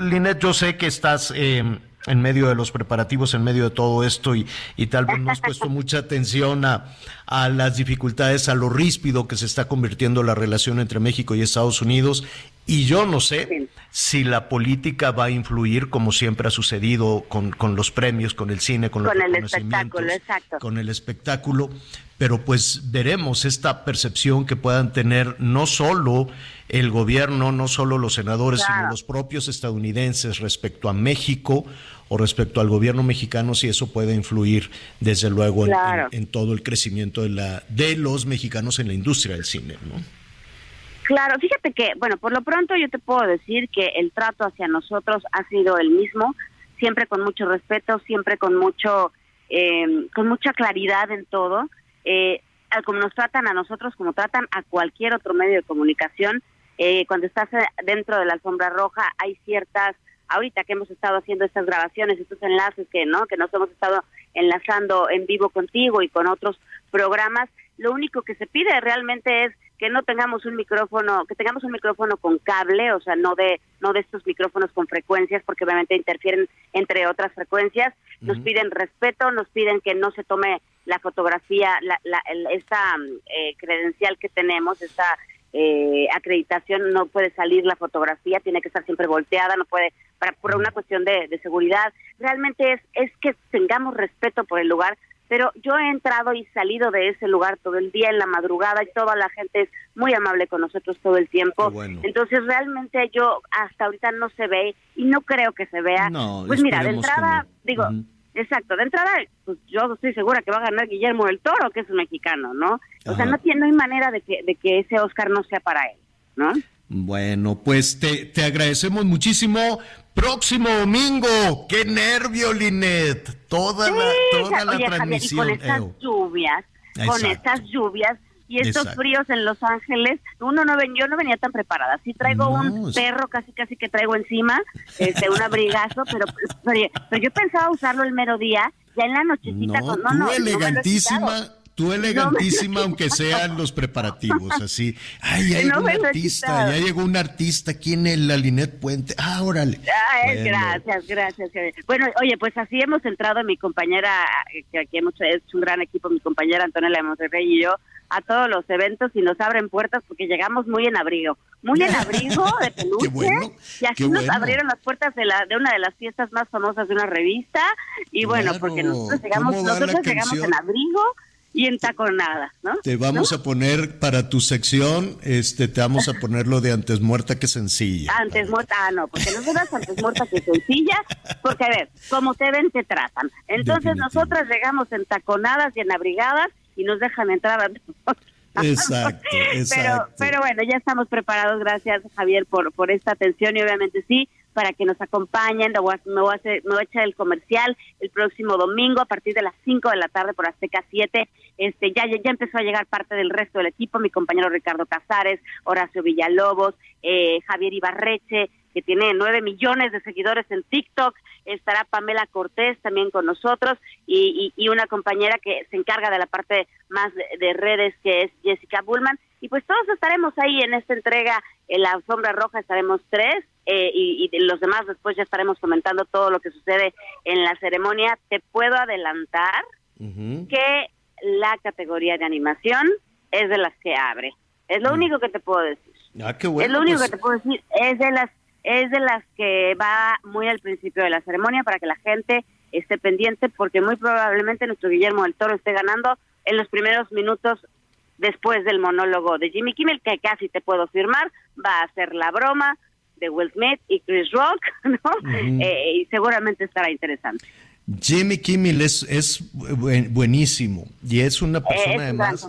Speaker 5: Linet, yo sé que estás eh, en medio de los preparativos, en medio de todo esto y, y tal vez no has puesto mucha atención a, a, las dificultades, a lo ríspido que se está convirtiendo la relación entre México y Estados Unidos. Y yo no sé si la política va a influir como siempre ha sucedido con, con los premios, con el cine, con,
Speaker 11: con
Speaker 5: los
Speaker 11: el espectáculo, exacto.
Speaker 5: con el espectáculo pero pues veremos esta percepción que puedan tener no solo el gobierno, no solo los senadores, sino los propios estadounidenses respecto a México o respecto al gobierno mexicano, si eso puede influir desde luego en, todo el crecimiento de, la, de los mexicanos en la industria del cine, ¿no?
Speaker 11: Claro, fíjate que, bueno, por lo pronto yo te puedo decir que el trato hacia nosotros ha sido el mismo, siempre con mucho respeto, siempre con mucho, eh, con mucha claridad en todo. Eh, como nos tratan a nosotros, como tratan a cualquier otro medio de comunicación, eh, cuando estás eh, dentro de la alfombra roja hay ciertas, ahorita que hemos estado haciendo estas grabaciones, estos enlaces que no, que nos hemos estado enlazando en vivo contigo y con otros programas, lo único que se pide realmente es que no tengamos un micrófono, que tengamos un micrófono con cable, o sea, no de no de estos micrófonos con frecuencias, porque obviamente interfieren entre otras frecuencias. Nos piden respeto, nos piden que no se tome la fotografía, la, la, esta eh, credencial que tenemos, esta eh, acreditación, no puede salir la fotografía, tiene que estar siempre volteada, no puede, para, por una cuestión de, de seguridad. Realmente es, es que tengamos respeto por el lugar, pero yo he entrado y salido de ese lugar todo el día en la madrugada y toda la gente es muy amable con nosotros todo el tiempo. Entonces realmente yo hasta ahorita no se ve y no creo que se vea. pues mira, de entrada, digo, exacto, de entrada, pues yo estoy segura que va a ganar Guillermo del Toro, que es un mexicano, ¿no? O sea, no, tiene, no hay manera de que, de que ese Oscar no sea para él, ¿no?
Speaker 5: Bueno, pues te, te agradecemos muchísimo. Próximo domingo, qué nervio, Linet. Toda la, toda la transmisión.
Speaker 11: con estas lluvias, con estas lluvias y estos fríos en Los Ángeles, uno no ven, yo no venía tan preparada. Sí traigo un perro casi casi que traigo encima, este un abrigazo, pero, pero, yo pensaba usarlo el mero día, ya en la nochecita
Speaker 5: con no, no, elegantísima tú elegantísima, aunque sean los preparativos, así. Ay, ya llegó un artista, ya llegó un artista aquí en el Alinet Puente. Ah, órale.
Speaker 11: Ay, gracias, gracias. Bueno, oye, pues así hemos entrado mi compañera, que aquí hemos, es un gran equipo, mi compañera Antonella de Monterrey y yo, a todos los eventos y nos abren puertas porque llegamos muy en abrigo, muy en abrigo de peluche. y aquí nos abrieron las puertas de, la, de una de las fiestas más famosas de una revista. Y bueno, porque nosotros llegamos, nosotros llegamos en abrigo y en taconada, ¿no?
Speaker 5: Te vamos a poner para tu sección, este, te vamos a poner lo de antes muerta que sencilla.
Speaker 11: Antes muerta, ah, no, porque no serás antes muerta que sencilla, porque a ver, como te ven, te tratan. Entonces nosotras llegamos en taconadas y en abrigadas y nos dejan entrar a...
Speaker 5: Exacto, exacto.
Speaker 11: Pero, pero bueno, ya estamos preparados, gracias Javier por, por esta atención y obviamente sí, para que nos acompañen. Me voy, a, echar el comercial el próximo domingo a partir de las 5 de la tarde por Azteca 7. Este, ya, ya empezó a llegar parte del resto del equipo, mi compañero Ricardo Casares, Horacio Villalobos, eh, Javier Ibarreche, que tiene nueve millones de seguidores en TikTok, estará Pamela Cortés también con nosotros y, y, una compañera que se encarga de la parte más de, redes que es Jessica Bullman. Y pues todos estaremos ahí en esta entrega, en la sombra roja estaremos tres eh, y, y, los demás después ya estaremos comentando todo lo que sucede en la ceremonia. Te puedo adelantar que la categoría de animación es de las que abre. Es lo mm. único que te puedo decir.
Speaker 5: Ah, qué bueno,
Speaker 11: es lo único
Speaker 5: pues
Speaker 11: que te puedo decir. Es de las es de las que va muy al principio de la ceremonia para que la gente esté pendiente porque muy probablemente nuestro Guillermo del Toro esté ganando en los primeros minutos después del monólogo de Jimmy Kimmel, que casi te puedo firmar, va a ser la broma de Will Smith y Chris Rock, ¿no? Eh, y seguramente estará interesante.
Speaker 5: Jimmy Kimmel es, es buenísimo y es una persona además...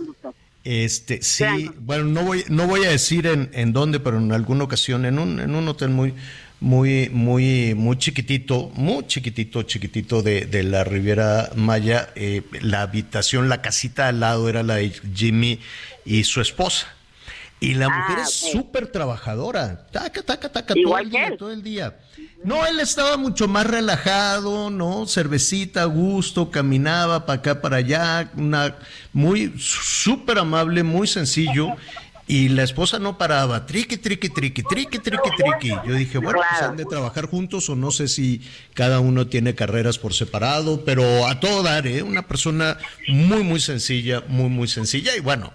Speaker 5: Este, sí, bueno, no voy, no voy a decir en, en dónde, pero en alguna ocasión, en un, en un hotel muy, muy, muy, muy chiquitito, muy chiquitito, chiquitito de, de la Riviera Maya, eh, la habitación, la casita al lado era la de Jimmy y su esposa. Y la ah, mujer es súper trabajadora, taca, taca, taca, todo el día, todo el día. No, él estaba mucho más relajado, ¿no? Cervecita gusto, caminaba para acá, para allá, una muy súper amable, muy sencillo. Y la esposa no paraba, triqui, triqui, triqui, triqui, triqui, triqui. Yo dije, bueno, pues han de trabajar juntos o no sé si cada uno tiene carreras por separado, pero a todo dar, ¿eh? Una persona muy, muy sencilla, muy, muy sencilla. Y bueno,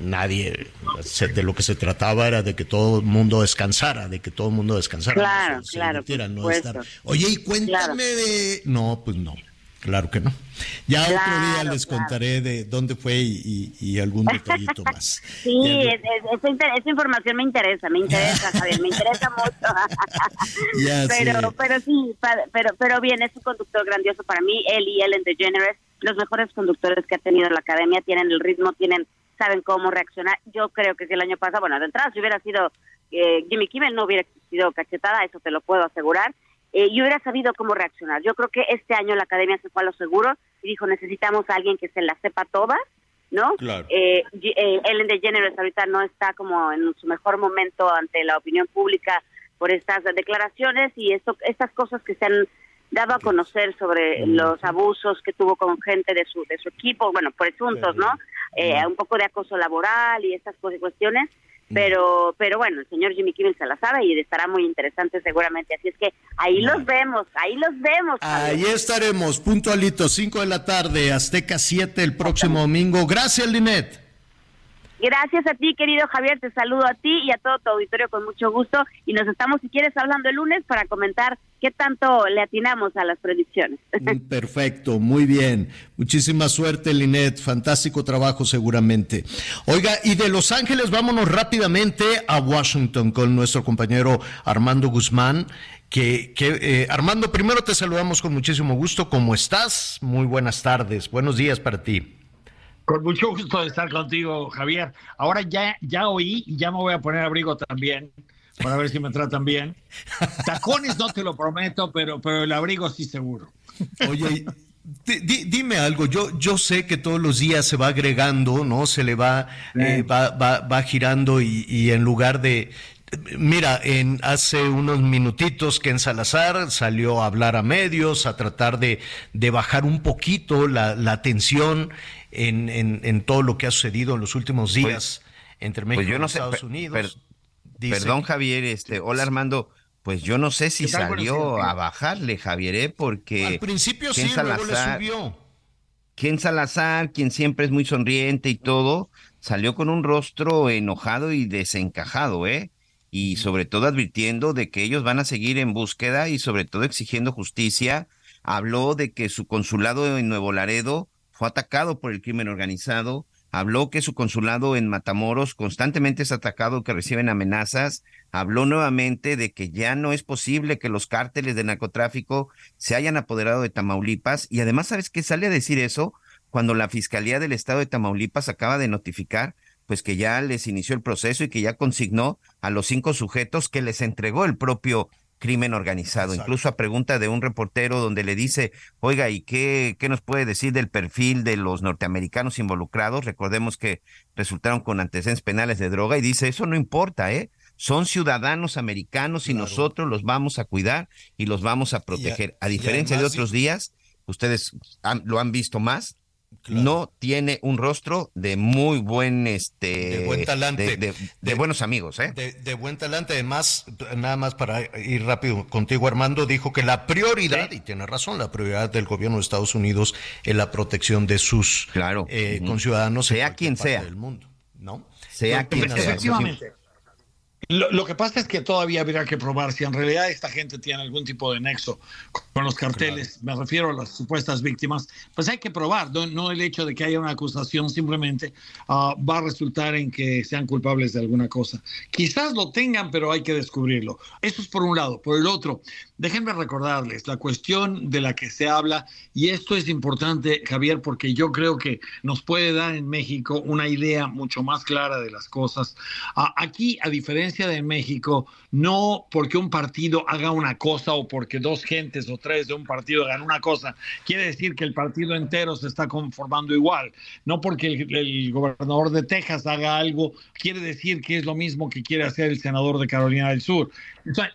Speaker 5: nadie, de lo que se trataba era de que todo el mundo descansara, de que todo el mundo descansara.
Speaker 11: Claro, claro.
Speaker 5: no estar, Oye, y cuéntame de... No, pues no, claro que no. Ya otro día les contaré de dónde fue y, algún detallito más.
Speaker 11: Sí, esa, información me interesa, me interesa, Javier, me interesa mucho. pero, pero sí, pero, pero bien, es un conductor grandioso para mí, él y Ellen DeGeneres, los mejores conductores que ha tenido la academia, tienen el ritmo, tienen saben cómo reaccionar. Yo creo que si el año pasado, bueno, de entrada, si hubiera sido eh, Jimmy Kimmel, no hubiera existido cachetada, eso te lo puedo asegurar, eh, y hubiera sabido cómo reaccionar. Yo creo que este año la academia se fue a lo seguro y dijo, necesitamos a alguien que se la sepa todas, ¿no?
Speaker 5: Claro.
Speaker 11: Eh, eh, Ellen DeGeneres ahorita no está como en su mejor momento ante la opinión pública por estas declaraciones y esto, estas cosas que se han dado a conocer sobre los abusos que tuvo con gente de su de su equipo, bueno, presuntos, ¿no? Eh, un poco de acoso laboral y estas cuestiones, pero pero bueno, el señor Jimmy Kimmel se la sabe y estará muy interesante seguramente, así es que ahí los vemos, ahí los vemos.
Speaker 5: Ahí estaremos, puntualito, 5 de la tarde, Azteca 7 el próximo domingo. Gracias, Linet.
Speaker 11: Gracias a ti, querido Javier, te saludo a ti y a todo tu auditorio con mucho gusto y nos estamos, si quieres, hablando el lunes para comentar qué tanto le atinamos a las predicciones.
Speaker 5: Mm, perfecto, muy bien. Muchísima suerte, Linet. Fantástico trabajo seguramente. Oiga, y de Los Ángeles vámonos rápidamente a Washington con nuestro compañero Armando Guzmán. Que, que eh, Armando, primero te saludamos con muchísimo gusto. ¿Cómo estás? Muy buenas tardes. Buenos días para ti.
Speaker 12: Con mucho gusto de estar contigo, Javier. Ahora ya, ya oí y ya me voy a poner abrigo también para ver si me tratan bien. Tacones no te lo prometo, pero, pero el abrigo sí seguro.
Speaker 5: Oye, dime algo, yo, yo sé que todos los días se va agregando, ¿no? Se le va, eh, va, va, va, girando y, y, en lugar de... Mira, en hace unos minutitos que en Salazar salió a hablar a medios, a tratar de, de bajar un poquito la, la tensión en, en, todo lo que ha sucedido en los últimos pues, días entre pues México y Estados Unidos.
Speaker 8: perdón, Javier, este, hola Armando. Pues yo no sé si salió a bajarle, Javier, ¿eh? porque.
Speaker 5: Al principio sí, luego le subió.
Speaker 8: Ken Salazar, quien siempre es muy sonriente y todo, salió con un rostro enojado y desencajado, ¿eh? Y sobre todo advirtiendo de que ellos van a seguir en búsqueda y sobre todo exigiendo justicia. Habló de que su consulado en Nuevo Laredo fue atacado por el crimen organizado, habló que su consulado en Matamoros constantemente es atacado, que reciben amenazas, habló nuevamente de que ya no es posible que los cárteles de narcotráfico se hayan apoderado de Tamaulipas y además, ¿sabes qué? Sale a decir eso cuando la Fiscalía del Estado de Tamaulipas acaba de notificar pues que ya les inició el proceso y que ya consignó a los cinco sujetos que les entregó el propio crimen organizado. Incluso a pregunta de un reportero donde le dice, oiga, ¿y qué, qué nos puede decir del perfil de los norteamericanos involucrados? Recordemos que resultaron con antecedentes penales de droga y dice, eso no importa, ¿eh? Son ciudadanos americanos y nosotros los vamos a cuidar y los vamos a proteger. a, diferencia de otros días, ustedes lo han visto más, no tiene un rostro de muy buen este
Speaker 5: de buen talante.
Speaker 8: de, buenos amigos ¿eh?
Speaker 5: de, buen talante. Además nada más para ir rápido contigo Armando dijo que la prioridad y tiene razón la prioridad del gobierno de Estados Unidos es la protección de sus
Speaker 8: claro.
Speaker 5: eh, conciudadanos
Speaker 8: sea quien sea.
Speaker 5: del mundo no
Speaker 8: sea quien sea.
Speaker 12: efectivamente lo, que pasa es que todavía habría que probar si en realidad esta gente tiene algún tipo de nexo con los carteles, me refiero a las supuestas víctimas, pues hay que probar, no, el hecho de que haya una acusación simplemente ah, va a resultar en que sean culpables de alguna cosa. Quizás lo tengan, pero hay que descubrirlo. Eso es por un lado. Por el otro, déjenme recordarles la cuestión de la que se habla, y esto es importante, Javier, porque yo creo que nos puede dar en México una idea mucho más clara de las cosas. Aquí, a diferencia de México, no porque un partido haga una cosa o porque dos gentes o tres de un partido hagan una cosa, quiere decir que el partido entero se está conformando igual. No porque el, gobernador de Texas haga algo, quiere decir que es lo mismo que quiere hacer el senador de Carolina del Sur.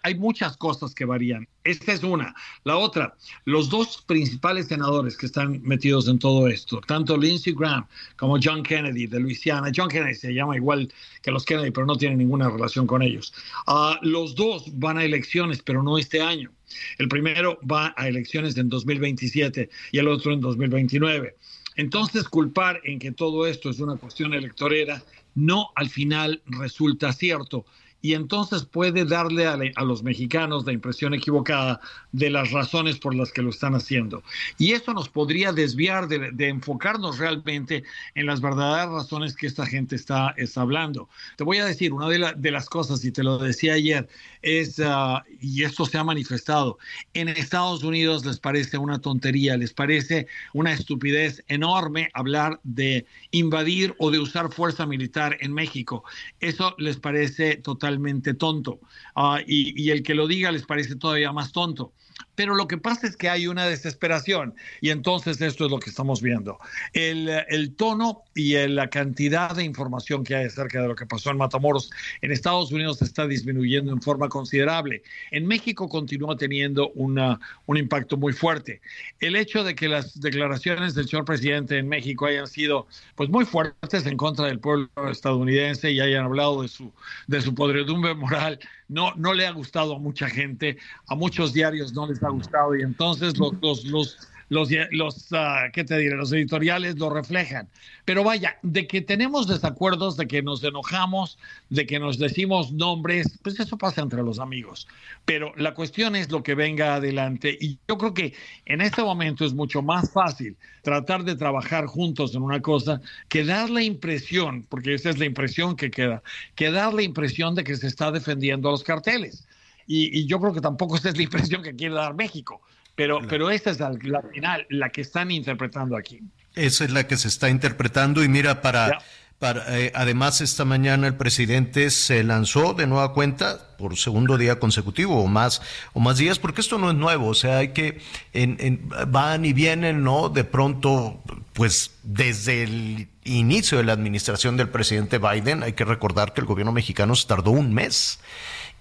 Speaker 12: hay muchas cosas que varían. Esta es una. La otra, los dos principales senadores que están metidos en todo esto, tanto Lindsey Graham como John Kennedy de Luisiana. John Kennedy se llama igual que los Kennedy, pero no tiene ninguna relación con ellos. Uh, los dos van a elecciones, pero no este año. El primero va a elecciones en 2027 y el otro en 2029. Entonces, culpar en que todo esto es una cuestión electorera no al final resulta cierto y entonces puede darle a, los mexicanos la impresión equivocada de las razones por las que lo están haciendo. Y eso nos podría desviar de, enfocarnos realmente en las verdaderas razones que esta gente está, está hablando. Te voy a decir, una de, las cosas, y te lo decía ayer, es, ah, y esto se ha manifestado, en Estados Unidos les parece una tontería, les parece una estupidez enorme hablar de invadir o de usar fuerza militar en México. Eso les parece totalmente tonto. Ah, y, el que lo diga les parece todavía más tonto. Pero lo que pasa es que hay una desesperación y entonces esto es lo que estamos viendo. El, el, tono y la cantidad de información que hay acerca de lo que pasó en Matamoros en Estados Unidos está disminuyendo en forma considerable. En México continúa teniendo una, un impacto muy fuerte. El hecho de que las declaraciones del señor presidente en México hayan sido pues muy fuertes en contra del pueblo estadounidense y hayan hablado de su, de su podredumbre moral no, no le ha gustado a mucha gente, a muchos diarios no les ha gustado y entonces los, los, los los, ah, ¿qué te diré? Los editoriales lo reflejan. Pero vaya, de que tenemos desacuerdos, de que nos enojamos, de que nos decimos nombres, pues eso pasa entre los amigos. Pero la cuestión es lo que venga adelante. Y yo creo que en este momento es mucho más fácil tratar de trabajar juntos en una cosa que dar la impresión, porque esa es la impresión que queda, que dar la impresión de que se está defendiendo a los carteles. Y, y, yo creo que tampoco esa es la impresión que quiere dar México. Pero, pero esta es la, final, la que están interpretando aquí.
Speaker 5: Esa es la que se está interpretando y mira, para, para eh, además esta mañana el presidente se lanzó de nueva cuenta por segundo día consecutivo o más o más días, porque esto no es nuevo, o sea, hay que en, van y vienen, ¿no? De pronto, pues desde el inicio de la administración del presidente Biden, hay que recordar que el gobierno mexicano se tardó un mes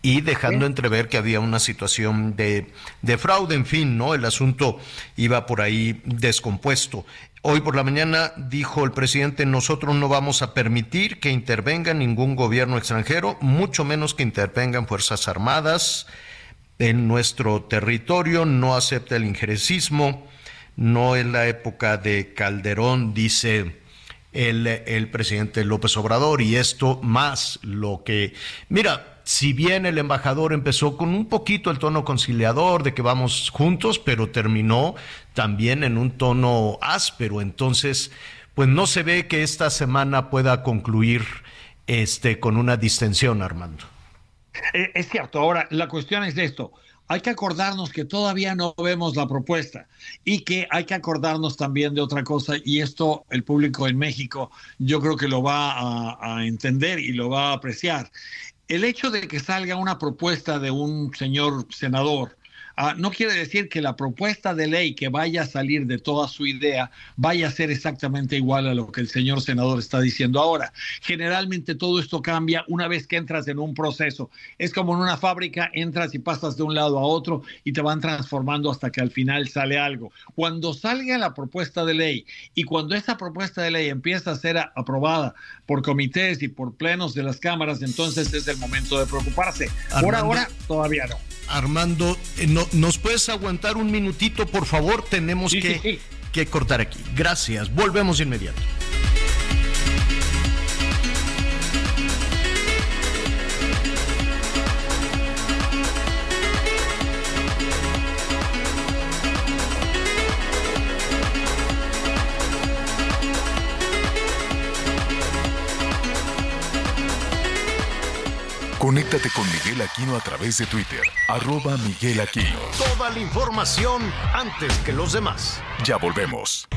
Speaker 5: y dejando entrever que había una situación de, de fraude, en fin, ¿no? El asunto iba por ahí descompuesto. Hoy por la mañana dijo el presidente, nosotros no vamos a permitir que intervenga ningún gobierno extranjero, mucho menos que intervengan Fuerzas Armadas en nuestro territorio, no acepta el injerencismo, no es la época de Calderón, dice el, el presidente López Obrador, y esto más lo que, mira, si bien el embajador empezó con un poquito el tono conciliador de que vamos juntos, pero terminó también en un tono áspero. Entonces, pues no se ve que esta semana pueda concluir este con una distensión, Armando.
Speaker 12: Eh, es cierto. Ahora, la cuestión es esto. Hay que acordarnos que todavía no vemos la propuesta y que hay que acordarnos también de otra cosa y esto el público en México yo creo que lo va a entender y lo va a apreciar el hecho de que salga una propuesta de un señor senador Ah, no quiere decir que la propuesta de ley que vaya a salir de toda su idea vaya a ser exactamente igual a lo que el señor senador está diciendo ahora. Generalmente todo esto cambia una vez que entras en un proceso. Es como en una fábrica, entras y pasas de un lado a otro y te van transformando hasta que al final sale algo. Cuando salga la propuesta de ley y cuando esa propuesta de ley empieza a ser aprobada por comités y por plenos de las cámaras, entonces es el momento de preocuparse. Por ahora, todavía no.
Speaker 5: Armando, eh, no, ¿nos puedes aguantar un minutito, por favor? Tenemos que, que cortar aquí. Gracias. Volvemos de inmediato.
Speaker 6: Conéctate con Miguel Aquino a través de Twitter, arroba Miguel Aquino.
Speaker 5: Toda la información antes que los demás.
Speaker 6: Ya volvemos.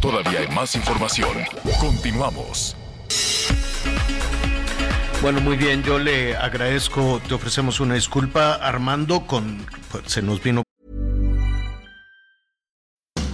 Speaker 6: Todavía hay más información. Continuamos.
Speaker 5: Bueno, muy bien, yo le agradezco, te ofrecemos una disculpa, Armando, con pues, se nos vino.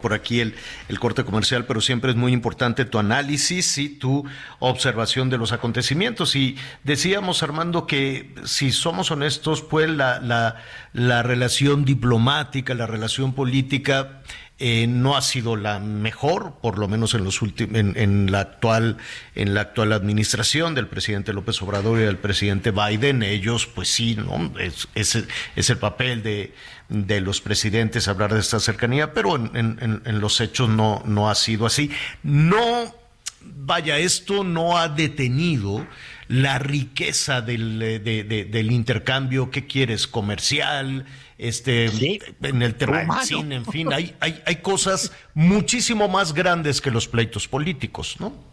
Speaker 5: Por aquí el, el, corte comercial, pero siempre es muy importante tu análisis y tu observación de los acontecimientos. Y decíamos, Armando, que si somos honestos, pues la, la, la relación diplomática, la relación política eh, no ha sido la mejor, por lo menos en los en, la actual, en la actual administración del presidente López Obrador y del presidente Biden. Ellos, pues sí, no, es, es, el papel de, de, los presidentes hablar de esta cercanía, pero en, en, los hechos no, no ha sido así. No, vaya, esto no ha detenido la riqueza del, del intercambio, ¿qué quieres? Comercial, este, en el tema del cine, en fin, hay, hay, hay cosas muchísimo más grandes que los pleitos políticos, ¿no?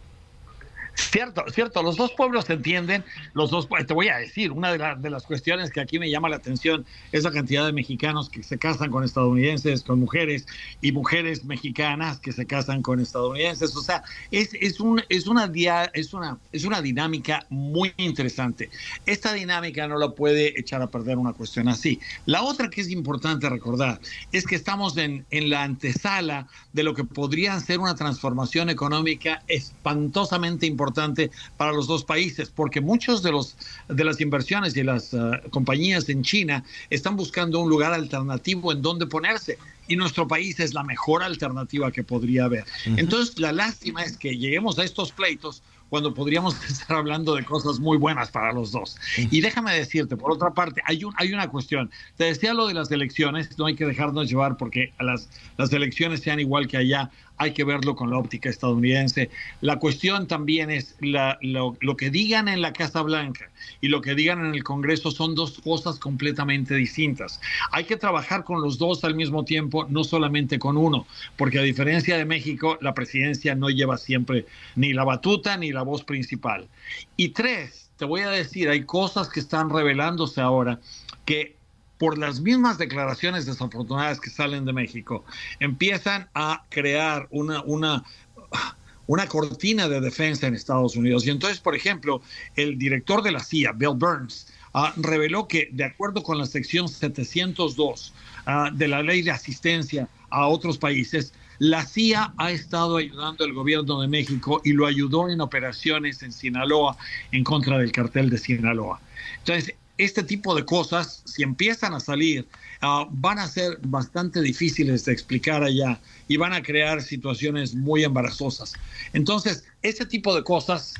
Speaker 12: Cierto, cierto, los dos pueblos se entienden, los dos, te voy a decir, una de, de, las cuestiones que aquí me llama la atención es la cantidad de mexicanos que se casan con estadounidenses, con mujeres, y mujeres mexicanas que se casan con estadounidenses, o sea, es, es, un, es, una, es, una, es una dinámica muy interesante. Esta dinámica no la puede echar a perder una cuestión así. La otra que es importante recordar es que estamos en, en la antesala de lo que podría ser una transformación económica espantosamente importante para los dos países, porque muchos de los de las inversiones y las uh, compañías en China están buscando un lugar alternativo en donde ponerse y nuestro país es la mejor alternativa que podría haber. Entonces, la lástima es que lleguemos a estos pleitos cuando podríamos estar hablando de cosas muy buenas para los dos. Y déjame decirte, por otra parte, hay, un, hay una cuestión. Te decía lo de las elecciones, no hay que dejarnos llevar porque las, las elecciones sean igual que allá, hay que verlo con la óptica estadounidense. La cuestión también es la, lo, lo, que digan en la Casa Blanca y lo que digan en el Congreso son dos cosas completamente distintas. Hay que trabajar con los dos al mismo tiempo, no solamente con uno, porque a diferencia de México, la presidencia no lleva siempre ni la batuta ni la voz principal. Y tres, te voy a decir, hay cosas que están revelándose ahora que por las mismas declaraciones desafortunadas que salen de México, empiezan a crear una, una, una cortina de defensa en Estados Unidos. Y entonces, por ejemplo, el director de la CIA, Bill Burns, uh, reveló que, de acuerdo con la sección 702 uh, de la ley de asistencia a otros países, la CIA ha estado ayudando al gobierno de México y lo ayudó en operaciones en Sinaloa en contra del cartel de Sinaloa. Entonces, este tipo de cosas, si empiezan a salir, ah, van a ser bastante difíciles de explicar allá y van a crear situaciones muy embarazosas. Entonces, ese tipo de cosas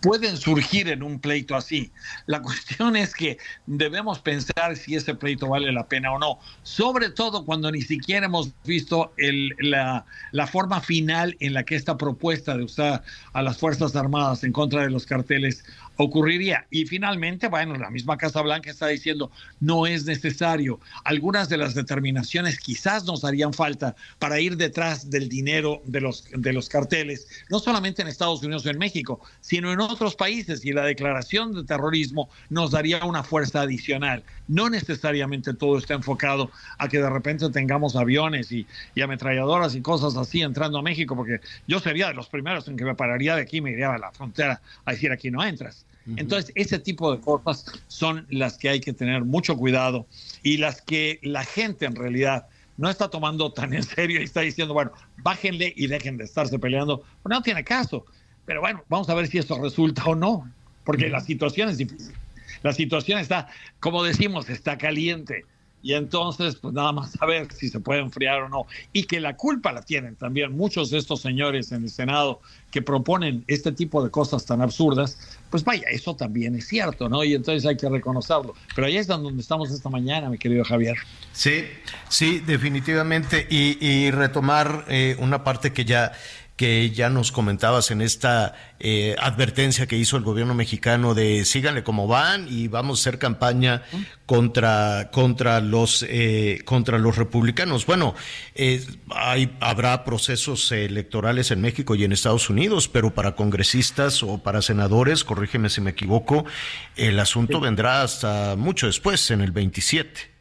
Speaker 12: pueden surgir en un pleito así. La cuestión es que debemos pensar si ese pleito vale la pena o no, sobre todo cuando ni siquiera hemos visto la, la forma final en la que esta propuesta de usar a las Fuerzas Armadas en contra de los carteles ocurriría. Y finalmente, bueno, la misma Casa Blanca está diciendo, no es necesario. Algunas de las determinaciones quizás nos harían falta para ir detrás del dinero de los, de los carteles, no solamente en Estados Unidos o en México, sino en otros países. Y la declaración de terrorismo nos daría una fuerza adicional. No necesariamente todo está enfocado a que de repente tengamos aviones y, y ametralladoras y cosas así entrando a México, porque yo sería de los primeros en que me pararía de aquí y me iría a la frontera a decir aquí no entras. Entonces, ese tipo de cosas son las que hay que tener mucho cuidado y las que la gente en realidad no está tomando tan en serio y está diciendo, bueno, bájenle y dejen de estarse peleando. Pues no tiene caso. Pero bueno, vamos a ver si eso resulta o no, porque la situación es difícil. La situación está, como decimos, está caliente y entonces pues nada más saber si se puede enfriar o no. Y que la culpa la tienen también muchos de estos señores en el Senado que proponen este tipo de cosas tan absurdas. Pues vaya eso también es cierto no y entonces hay que reconocerlo. Pero ahí es donde estamos esta mañana mi querido Javier.
Speaker 5: Sí sí definitivamente. Y, retomar eh, una parte que ya que ya nos comentabas en esta eh, advertencia que hizo el gobierno mexicano de síganle como van y vamos a hacer campaña contra contra los eh, contra los republicanos. Bueno, eh, hay, habrá procesos electorales en México y en Estados Unidos, pero para congresistas o para senadores, corrígeme si me equivoco, el asunto vendrá hasta mucho después, en el 27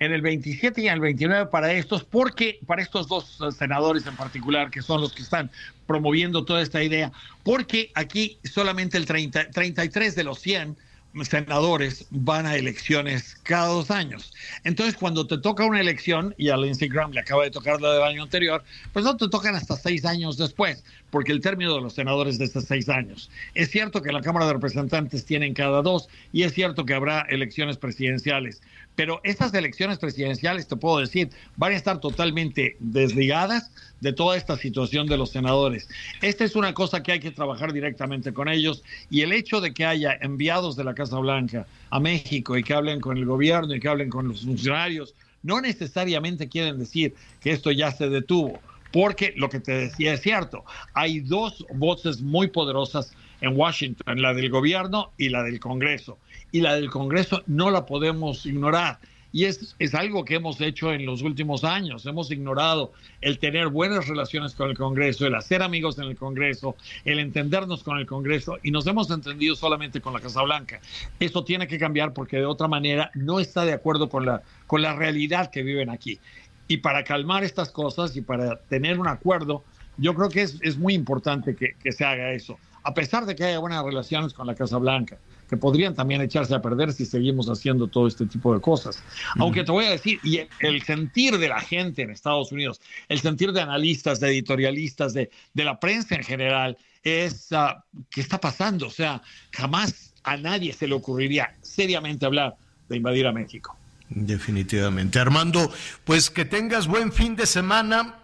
Speaker 12: en el 27 y en el 29 para estos, porque para estos dos senadores en particular, que son los que están promoviendo toda esta idea, porque aquí solamente el 30, 33 de los 100 senadores van a elecciones cada dos años. Entonces, cuando te toca una elección, y a Lindsey Graham le acaba de tocar la del año anterior, pues no te tocan hasta seis años después, porque el término de los senadores de estos seis años. Es cierto que la Cámara de Representantes tienen cada dos, y es cierto que habrá elecciones presidenciales, pero estas elecciones presidenciales, te puedo decir, van a estar totalmente desligadas de toda esta situación de los senadores. Esta es una cosa que hay que trabajar directamente con ellos y el hecho de que haya enviados de la Casa Blanca a México y que hablen con el gobierno y que hablen con los funcionarios, no necesariamente quieren decir que esto ya se detuvo, porque lo que te decía es cierto, hay dos voces muy poderosas en Washington, la del gobierno y la del Congreso y la del Congreso no la podemos ignorar. Y es, es algo que hemos hecho en los últimos años. Hemos ignorado el tener buenas relaciones con el Congreso, el hacer amigos en el Congreso, el entendernos con el Congreso y nos hemos entendido solamente con la Casa Blanca. Eso tiene que cambiar porque de otra manera no está de acuerdo con la, con la realidad que viven aquí. Y para calmar estas cosas y para tener un acuerdo, yo creo que es, es muy importante que, que se haga eso, a pesar de que haya buenas relaciones con la Casa Blanca que podrían también echarse a perder si seguimos haciendo todo este tipo de cosas. Aunque te voy a decir, y el sentir de la gente en Estados Unidos, el sentir de analistas, de editorialistas, de, de la prensa en general, es uh, qué está pasando. O sea, jamás a nadie se le ocurriría seriamente hablar de invadir a México.
Speaker 5: Definitivamente. Armando, pues que tengas buen fin de semana.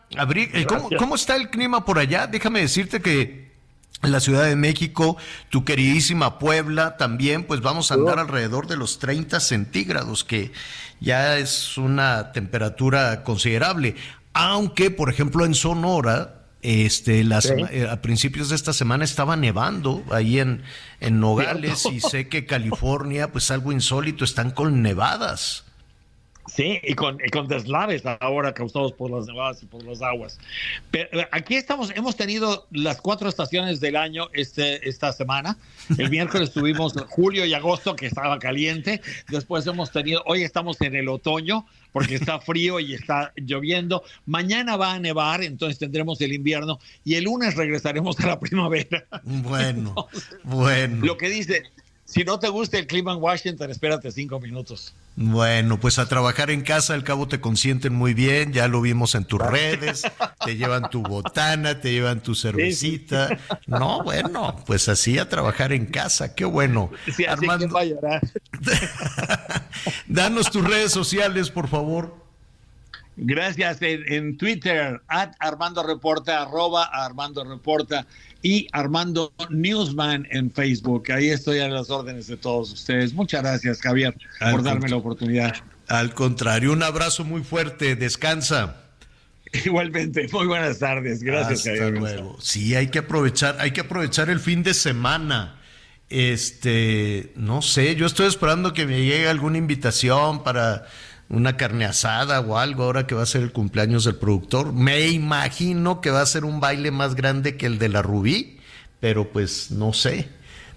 Speaker 5: ¿Cómo, ¿Cómo, está el clima por allá? Déjame decirte que la Ciudad de México, tu queridísima Puebla también, pues vamos a andar alrededor de los 30 centígrados, que ya es una temperatura considerable. Aunque, por ejemplo, en Sonora, este, las, eh, a principios de esta semana estaba nevando ahí en, en Nogales y sé que California, pues algo insólito, están con nevadas.
Speaker 12: Sí, y con, con deslaves ahora causados por las nevadas y por las aguas. Pero eh, aquí estamos, hemos tenido las cuatro estaciones del año este, esta semana. El miércoles tuvimos julio y agosto, que estaba caliente. Después hemos tenido, hoy estamos en el otoño, porque está frío y está lloviendo. Mañana va a nevar, entonces tendremos el invierno. Y el lunes regresaremos a la primavera.
Speaker 5: Bueno, bueno.
Speaker 12: Lo que dice, si no te gusta el clima en Washington, espérate cinco minutos.
Speaker 5: Bueno, pues a trabajar en casa, al cabo te consienten muy bien, ya lo vimos en tus redes, te llevan tu botana, te llevan tu cervecita. No, bueno, pues así a trabajar en casa, qué bueno.
Speaker 12: Armando, va a llorar.
Speaker 5: danos tus redes sociales, por favor.
Speaker 12: Gracias. En, Twitter, at Armando Reporta, arroba Armando Reporta y Armando Newsman en Facebook. Ahí estoy a las órdenes de todos ustedes. Muchas gracias, Javier, por darme la oportunidad.
Speaker 5: Al contrario, un abrazo muy fuerte. Descansa.
Speaker 12: Igualmente, muy buenas tardes. Gracias,
Speaker 5: Hasta luego. Sí, hay que aprovechar, hay que aprovechar el fin de semana. Este, no sé, yo estoy esperando que me llegue alguna invitación para una carne asada o algo ahora que va a ser el cumpleaños del productor. Me imagino que va a ser un baile más grande que el de la Rubí, pero pues no sé.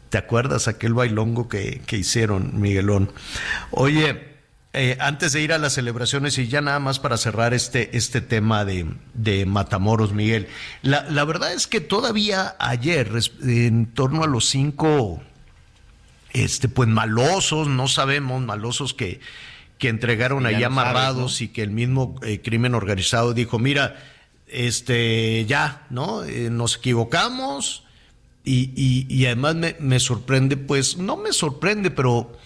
Speaker 5: ¿Te acuerdas aquel bailongo que, que hicieron, Miguelón? Oye, eh, antes de ir a las celebraciones y ya nada más para cerrar este, este tema de, de Matamoros, Miguel, la, la, verdad es que todavía ayer, en torno a los cinco, este, pues malosos, no sabemos, malosos que, que entregaron ahí amarrados y que el mismo eh, crimen organizado dijo, mira, este, ya, ¿no? Eh, nos equivocamos y, y, y además me, me, sorprende, pues, no me sorprende, pero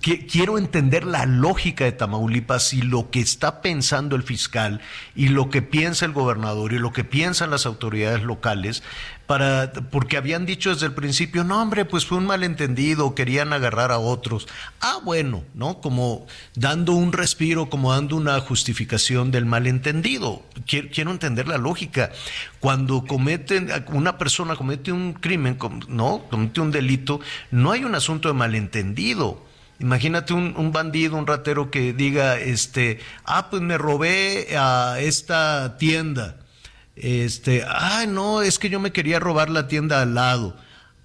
Speaker 5: quiero entender la lógica de Tamaulipas y lo que está pensando el fiscal y lo que piensa el gobernador y lo que piensan las autoridades locales para porque habían dicho desde el principio, no hombre, pues fue un malentendido, querían agarrar a otros. Ah, bueno, ¿no? Como dando un respiro, como dando una justificación del malentendido. Quiero, quiero entender la lógica. Cuando cometen una persona comete un crimen, no, comete un delito, no hay un asunto de malentendido Imagínate un, bandido, un ratero que diga, este, ah, pues me robé a esta tienda. Este, ah, no, es que yo me quería robar la tienda al lado.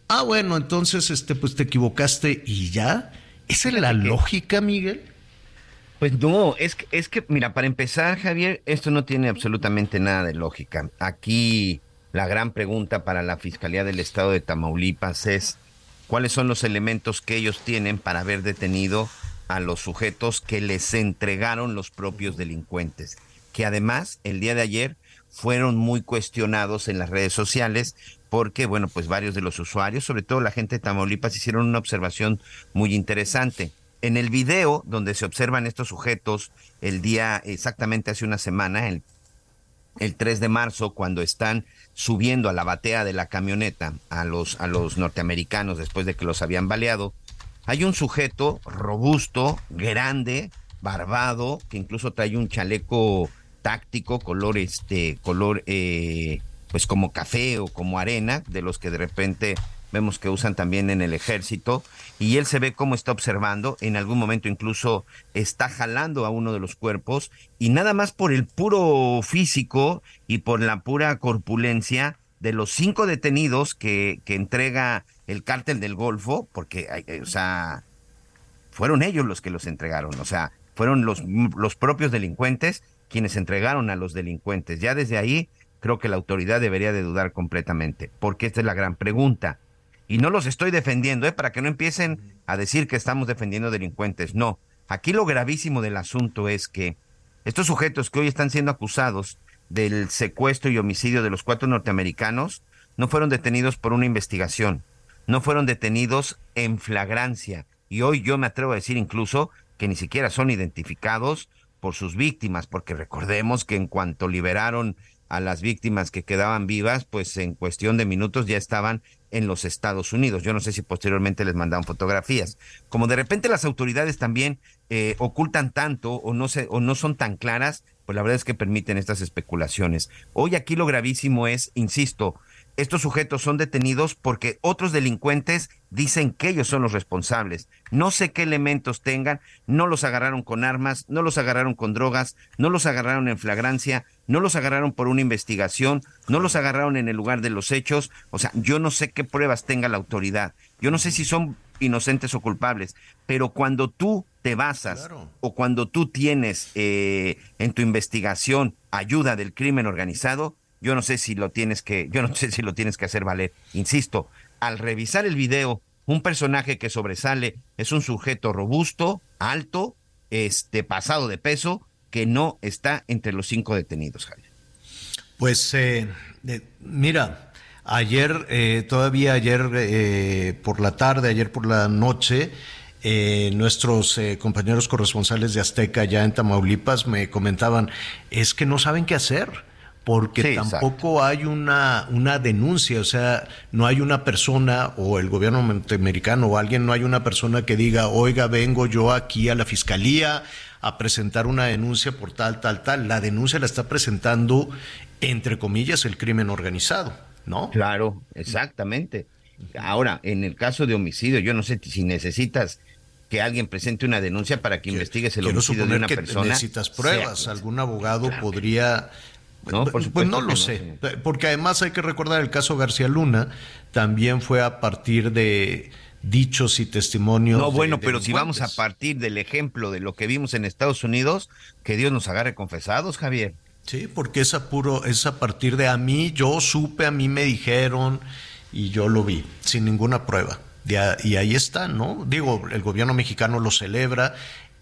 Speaker 5: Ah, bueno, entonces, este, pues te equivocaste y ya. ¿Esa es la lógica, Miguel?
Speaker 8: Pues no, es que, es que, mira, para empezar, Javier, esto no tiene absolutamente nada de lógica. Aquí la gran pregunta para la Fiscalía del Estado de Tamaulipas es, cuáles son los elementos que ellos tienen para haber detenido a los sujetos que les entregaron los propios delincuentes, que además el día de ayer fueron muy cuestionados en las redes sociales porque, bueno, pues varios de los usuarios, sobre todo la gente de Tamaulipas, hicieron una observación muy interesante. En el video donde se observan estos sujetos el día exactamente hace una semana, el, el 3 de marzo, cuando están subiendo a la batea de la camioneta a los, a los norteamericanos después de que los habían baleado, hay un sujeto robusto, grande, barbado, que incluso trae un chaleco táctico, color este, color eh, pues como café o como arena, de los que de repente vemos que usan también en el ejército, y él se ve cómo está observando, en algún momento incluso está jalando a uno de los cuerpos, y nada más por el puro físico y por la pura corpulencia de los cinco detenidos que, que entrega el cártel del Golfo, porque, o sea, fueron ellos los que los entregaron, o sea, fueron los, los propios delincuentes quienes entregaron a los delincuentes. Ya desde ahí creo que la autoridad debería de dudar completamente, porque esta es la gran pregunta. Y no los estoy defendiendo, ¿eh? para que no empiecen a decir que estamos defendiendo delincuentes. No, aquí lo gravísimo del asunto es que estos sujetos que hoy están siendo acusados del secuestro y homicidio de los cuatro norteamericanos no fueron detenidos por una investigación, no fueron detenidos en flagrancia. Y hoy yo me atrevo a decir incluso que ni siquiera son identificados por sus víctimas, porque recordemos que en cuanto liberaron a las víctimas que quedaban vivas, pues en cuestión de minutos ya estaban en los Estados Unidos. Yo no sé si posteriormente les mandaron fotografías. Como de repente las autoridades también eh, ocultan tanto o no, se, o no son tan claras, pues la verdad es que permiten estas especulaciones. Hoy aquí lo gravísimo es, insisto, estos sujetos son detenidos porque otros delincuentes dicen que ellos son los responsables. No sé qué elementos tengan, no los agarraron con armas, no los agarraron con drogas, no los agarraron en flagrancia, no los agarraron por una investigación, no los agarraron en el lugar de los hechos. O sea, yo no sé qué pruebas tenga la autoridad. Yo no sé si son inocentes o culpables, pero cuando tú te basas o cuando tú tienes eh, en tu investigación ayuda del crimen organizado, yo no sé si lo tienes que, yo no sé si lo tienes que hacer valer. Insisto, al revisar el video, un personaje que sobresale es un sujeto robusto, alto, este, pasado de peso, que no está entre los cinco detenidos, Javier.
Speaker 5: Pues eh, mira, ayer, eh, todavía ayer eh, por la tarde, ayer por la noche, eh, nuestros eh, compañeros corresponsales de Azteca ya en Tamaulipas me comentaban, es que no saben qué hacer porque tampoco hay una, una denuncia, o sea, no hay una persona o el gobierno norteamericano o alguien, no hay una persona que diga, oiga, vengo yo aquí a la fiscalía a presentar una denuncia por tal, tal, tal. La denuncia la está presentando, entre comillas, el crimen organizado, ¿no?
Speaker 8: Claro, exactamente. Ahora, en el caso de homicidio, yo no sé si necesitas que alguien presente una denuncia para que investigues el homicidio de una
Speaker 5: que
Speaker 8: persona.
Speaker 5: Necesitas pruebas. Algún abogado podría no, por pues no lo sé, porque además hay que recordar el caso García Luna, también fue a partir de dichos y testimonios.
Speaker 8: No, bueno, pero si vamos a partir del ejemplo de lo que vimos en Estados Unidos, que Dios nos agarre confesados, Javier.
Speaker 5: Sí, porque es a, puro, es a partir de a mí, yo supe, a mí me dijeron y yo lo vi, sin ninguna prueba. Y ahí está, ¿no? Digo, el gobierno mexicano lo celebra,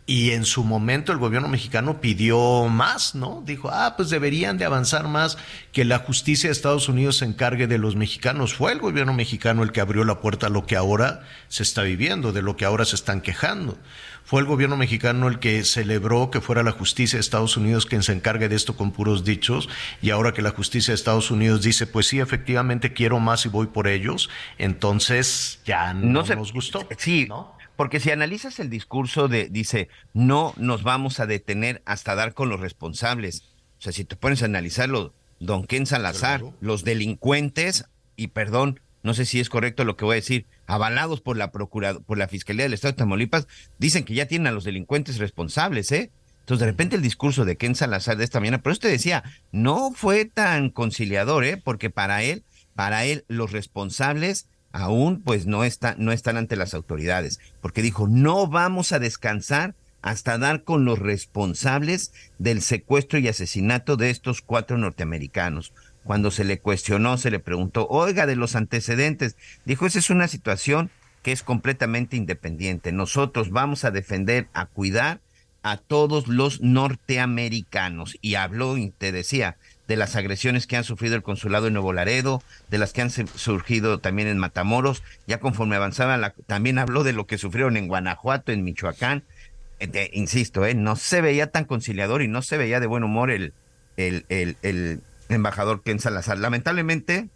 Speaker 5: y en su momento el gobierno mexicano pidió más, ¿no? Dijo, ah, pues deberían de avanzar más, que la justicia de Estados Unidos se encargue de los mexicanos. Fue el gobierno mexicano el que abrió la puerta a lo que ahora se está viviendo, de lo que ahora se están quejando. Fue el gobierno mexicano el que celebró que fuera la justicia de Estados Unidos quien se encargue de esto con puros dichos, y ahora que la justicia de Estados Unidos dice, pues sí, efectivamente quiero más y voy por ellos, entonces ya no, nos gustó.
Speaker 8: Sí, ¿no? Porque si analizas el discurso de, dice, no nos vamos a detener hasta dar con los responsables. O sea, si te pones a analizarlo, don Ken Salazar, los delincuentes, y perdón, no sé si es correcto lo que voy a decir, avalados por la Procuraduría, por la Fiscalía del Estado de Tamaulipas, dicen que ya tienen a los delincuentes responsables, ¿eh? Entonces, de repente el discurso de Ken Salazar de esta mañana, pero usted decía, no fue tan conciliador, ¿eh? Porque para él, para él, los responsables aún pues no, está, no están ante las autoridades, porque dijo, no vamos a descansar hasta dar con los responsables del secuestro y asesinato de estos cuatro norteamericanos. Cuando se le cuestionó, se le preguntó, oiga, de los antecedentes, dijo, esa es una situación que es completamente independiente. Nosotros vamos a defender, a cuidar a todos los norteamericanos. Y habló y te decía, de las agresiones que han sufrido el consulado en Nuevo Laredo, de las que han surgido también en Matamoros, ya conforme avanzaba, la, también habló de lo que sufrieron en Guanajuato, en Michoacán. Eh, insisto, eh, no se veía tan conciliador y no se veía de buen humor el, el, embajador Ken Salazar. Lamentablemente,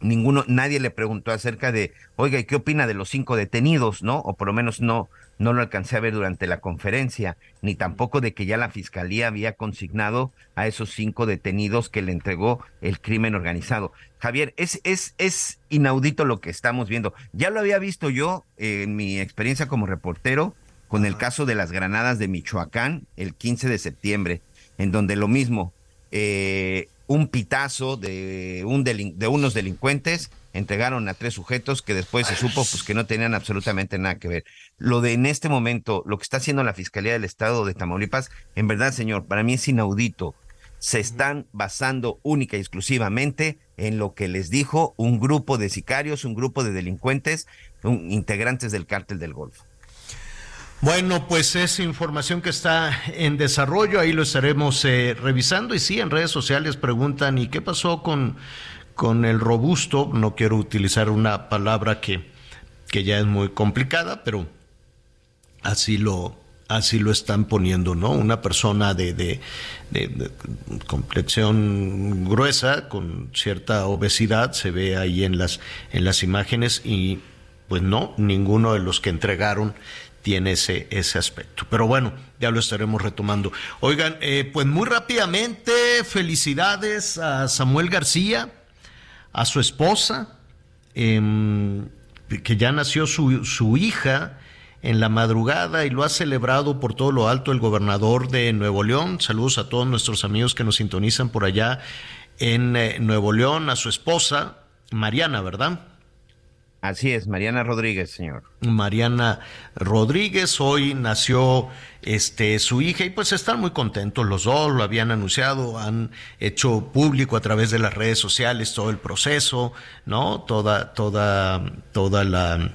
Speaker 8: ninguno, nadie le preguntó acerca de, oiga, ¿y qué opina de los cinco detenidos, no? O por lo menos no, no lo alcancé a ver durante la conferencia, ni tampoco de que ya la fiscalía había consignado a esos cinco detenidos que le entregó el crimen organizado. Javier, es, es, es inaudito lo que estamos viendo. Ya lo había visto yo en mi experiencia como reportero con el caso de las granadas de Michoacán el 15 de septiembre, en donde lo mismo, eh, un pitazo de, un de unos delincuentes entregaron a tres sujetos que después se supo pues que no tenían absolutamente nada que ver. Lo de en este momento, lo que está haciendo la Fiscalía del Estado de Tamaulipas, en verdad, señor, para mí es inaudito. Se están basando única y exclusivamente en lo que les dijo un grupo de sicarios, un grupo de delincuentes, integrantes del cártel del Golfo.
Speaker 5: Bueno, pues es información que está en desarrollo, ahí lo estaremos eh, revisando y sí, en redes sociales preguntan, ¿y qué pasó con con el robusto, no quiero utilizar una palabra que, que ya es muy complicada, pero así lo, así lo están poniendo, ¿no? Una persona de, de, de, complexión gruesa, con cierta obesidad, se ve ahí en las, en las imágenes y pues no, ninguno de los que entregaron tiene ese, ese aspecto. Pero bueno, ya lo estaremos retomando. Oigan, eh, pues muy rápidamente, felicidades a Samuel García a su esposa, em, que ya nació su, su hija en la madrugada y lo ha celebrado por todo lo alto el gobernador de Nuevo León. Saludos a todos nuestros amigos que nos sintonizan por allá en eh, Nuevo León, a su esposa, Mariana, ¿verdad?
Speaker 8: Así es, Mariana Rodríguez, señor.
Speaker 5: Mariana Rodríguez, hoy nació este su hija y pues están muy contentos los dos, lo habían anunciado, han hecho público a través de las redes sociales todo el proceso, ¿no? Toda toda toda la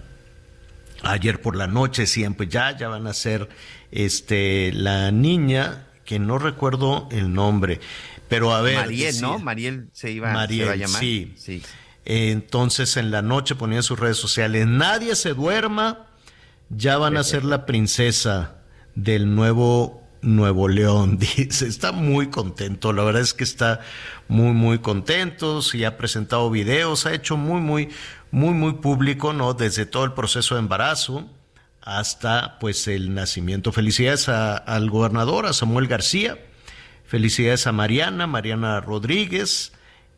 Speaker 5: ayer por la noche siempre ya ya van a ser este la niña que no recuerdo el nombre, pero a ver,
Speaker 8: Mariel, ¿no? Mariel se iba, Mariel, a llamar.
Speaker 5: Sí. sí. Entonces en la noche ponía en sus redes sociales, nadie se duerma, ya van a ser la princesa del nuevo Nuevo León, dice, está muy contento, la verdad es que está muy, muy contento, y ha presentado videos, ha hecho muy, muy, muy, muy público, ¿no? Desde todo el proceso de embarazo hasta, pues, el nacimiento. Felicidades al gobernador, a Samuel García, felicidades a Mariana, Mariana Rodríguez,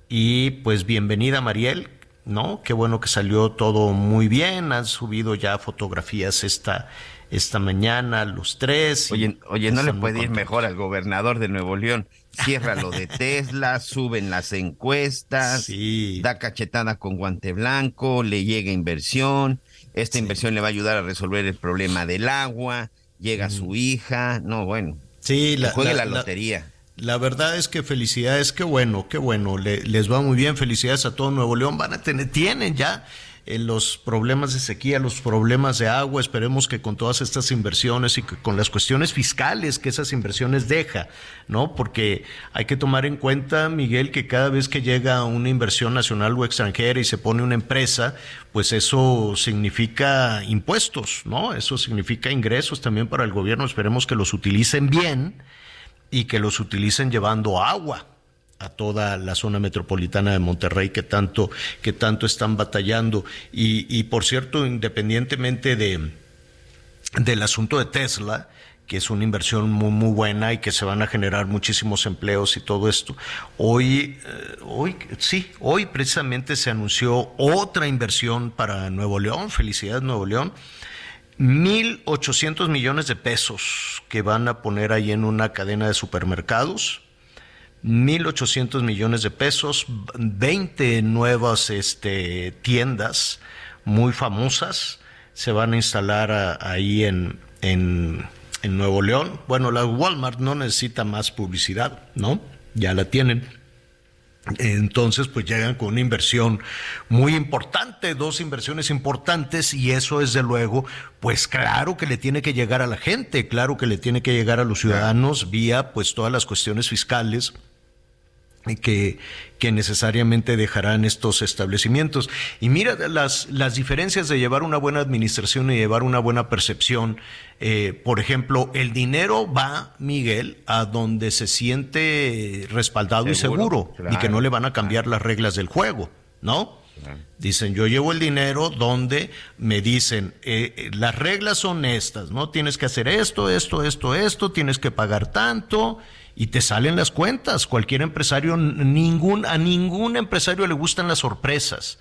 Speaker 5: y pues bienvenida Mariel, ¿no? Qué bueno que salió todo muy bien, han subido ya fotografías esta esta mañana, los tres.
Speaker 8: Oye, oye no le puede ir mejor al gobernador de Nuevo León. Cierra lo de Tesla, suben las encuestas, da cachetada con guante blanco, le llega inversión, esta inversión le va a ayudar a resolver el problema del agua, llega su hija, no, bueno.
Speaker 5: Sí,
Speaker 8: la, juegue la, lotería.
Speaker 5: La, verdad es que felicidades, qué bueno, qué bueno, les va muy bien, felicidades a todo Nuevo León, van a tener, tienen ya los problemas de sequía, los problemas de agua. Esperemos que con todas estas inversiones y con las cuestiones fiscales que esas inversiones deja, ¿no? Porque hay que tomar en cuenta, Miguel, que cada vez que llega una inversión nacional o extranjera y se pone una empresa, pues eso significa impuestos, ¿no? Eso significa ingresos también para el gobierno. Esperemos que los utilicen bien y que los utilicen llevando agua a toda la zona metropolitana de Monterrey que tanto, que tanto están batallando. Y, por cierto, independientemente de, del asunto de Tesla, que es una inversión muy, muy buena y que se van a generar muchísimos empleos y todo esto. Hoy, eh, hoy, sí, hoy precisamente se anunció otra inversión para Nuevo León, felicidades Nuevo León, 1.800 millones de pesos que van a poner ahí en una cadena de supermercados 1.800 millones de pesos, 20 nuevas este, tiendas muy famosas se van a instalar ahí en, en, en, Nuevo León. Bueno, la Walmart no necesita más publicidad, ¿no? Ya la tienen. Entonces, pues llegan con una inversión muy importante, dos inversiones importantes, y eso, desde luego, pues claro que le tiene que llegar a la gente, claro que le tiene que llegar a los ciudadanos vía, pues, todas las cuestiones fiscales que, que, necesariamente dejarán estos establecimientos. Y mira las, las diferencias de llevar una buena administración y llevar una buena percepción. Eh, por ejemplo, el dinero va, Miguel, a donde se siente respaldado y seguro y que no le van a cambiar las reglas del juego, ¿no? Dicen, yo llevo el dinero donde me dicen, eh, eh, las reglas son estas, ¿no? Tienes que hacer esto, esto, esto, esto, tienes que pagar tanto y te salen las cuentas. Cualquier empresario, ningún, a ningún empresario le gustan las sorpresas.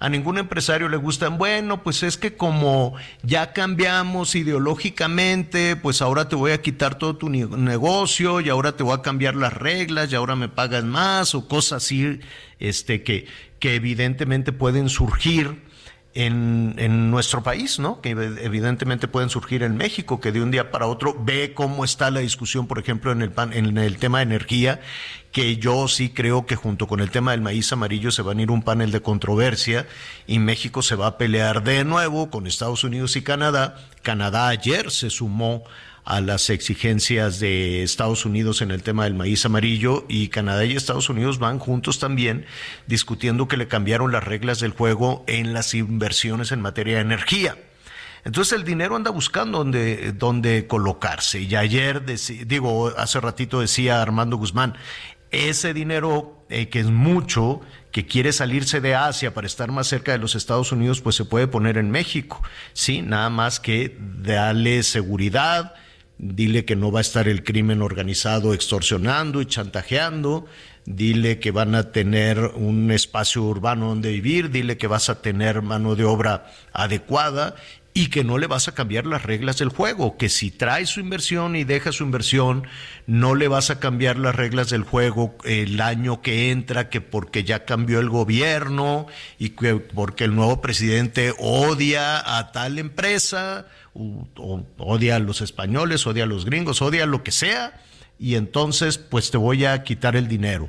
Speaker 5: A ningún empresario le gustan, bueno, pues es que como ya cambiamos ideológicamente, pues ahora te voy a quitar todo tu negocio y ahora te voy a cambiar las reglas y ahora me pagas más o cosas así, este, que, que evidentemente pueden surgir en, en, nuestro país, ¿no? Que evidentemente pueden surgir en México, que de un día para otro ve cómo está la discusión, por ejemplo, en el, pan, en el tema de energía, que yo sí creo que junto con el tema del maíz amarillo se van a ir un panel de controversia y México se va a pelear de nuevo con Estados Unidos y Canadá. Canadá ayer se sumó a las exigencias de Estados Unidos en el tema del maíz amarillo y Canadá y Estados Unidos van juntos también discutiendo que le cambiaron las reglas del juego en las inversiones en materia de energía. Entonces el dinero anda buscando dónde, colocarse. Y ayer, digo, hace ratito decía Armando Guzmán, ese dinero eh, que es mucho, que quiere salirse de Asia para estar más cerca de los Estados Unidos, pues se puede poner en México. Sí, nada más que darle seguridad, dile que no va a estar el crimen organizado extorsionando y chantajeando, dile que van a tener un espacio urbano donde vivir, dile que vas a tener mano de obra adecuada y que no le vas a cambiar las reglas del juego, que si trae su inversión y deja su inversión, no le vas a cambiar las reglas del juego el año que entra, que porque ya cambió el gobierno y que porque el nuevo presidente odia a tal empresa odia a los españoles, odia a los gringos, odia lo que sea, y entonces pues te voy a quitar el dinero.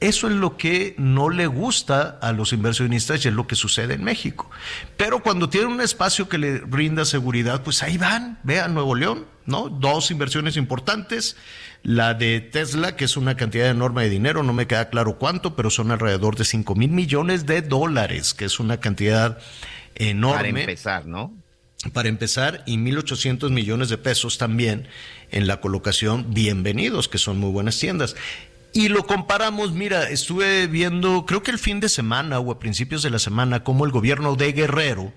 Speaker 5: Eso es lo que no le gusta a los inversionistas y es lo que sucede en México. Pero cuando tienen un espacio que le brinda seguridad, pues ahí van, vean Nuevo León, ¿no? Dos inversiones importantes. La de Tesla, que es una cantidad enorme de dinero, no me queda claro cuánto, pero son alrededor de 5 mil millones de dólares, que es una cantidad enorme.
Speaker 8: Para empezar, ¿no?
Speaker 5: Para empezar, y 1.800 millones de pesos también en la colocación Bienvenidos, que son muy buenas tiendas. Y lo comparamos, mira, estuve viendo, creo que el fin de semana o a principios de la semana, cómo el gobierno de Guerrero,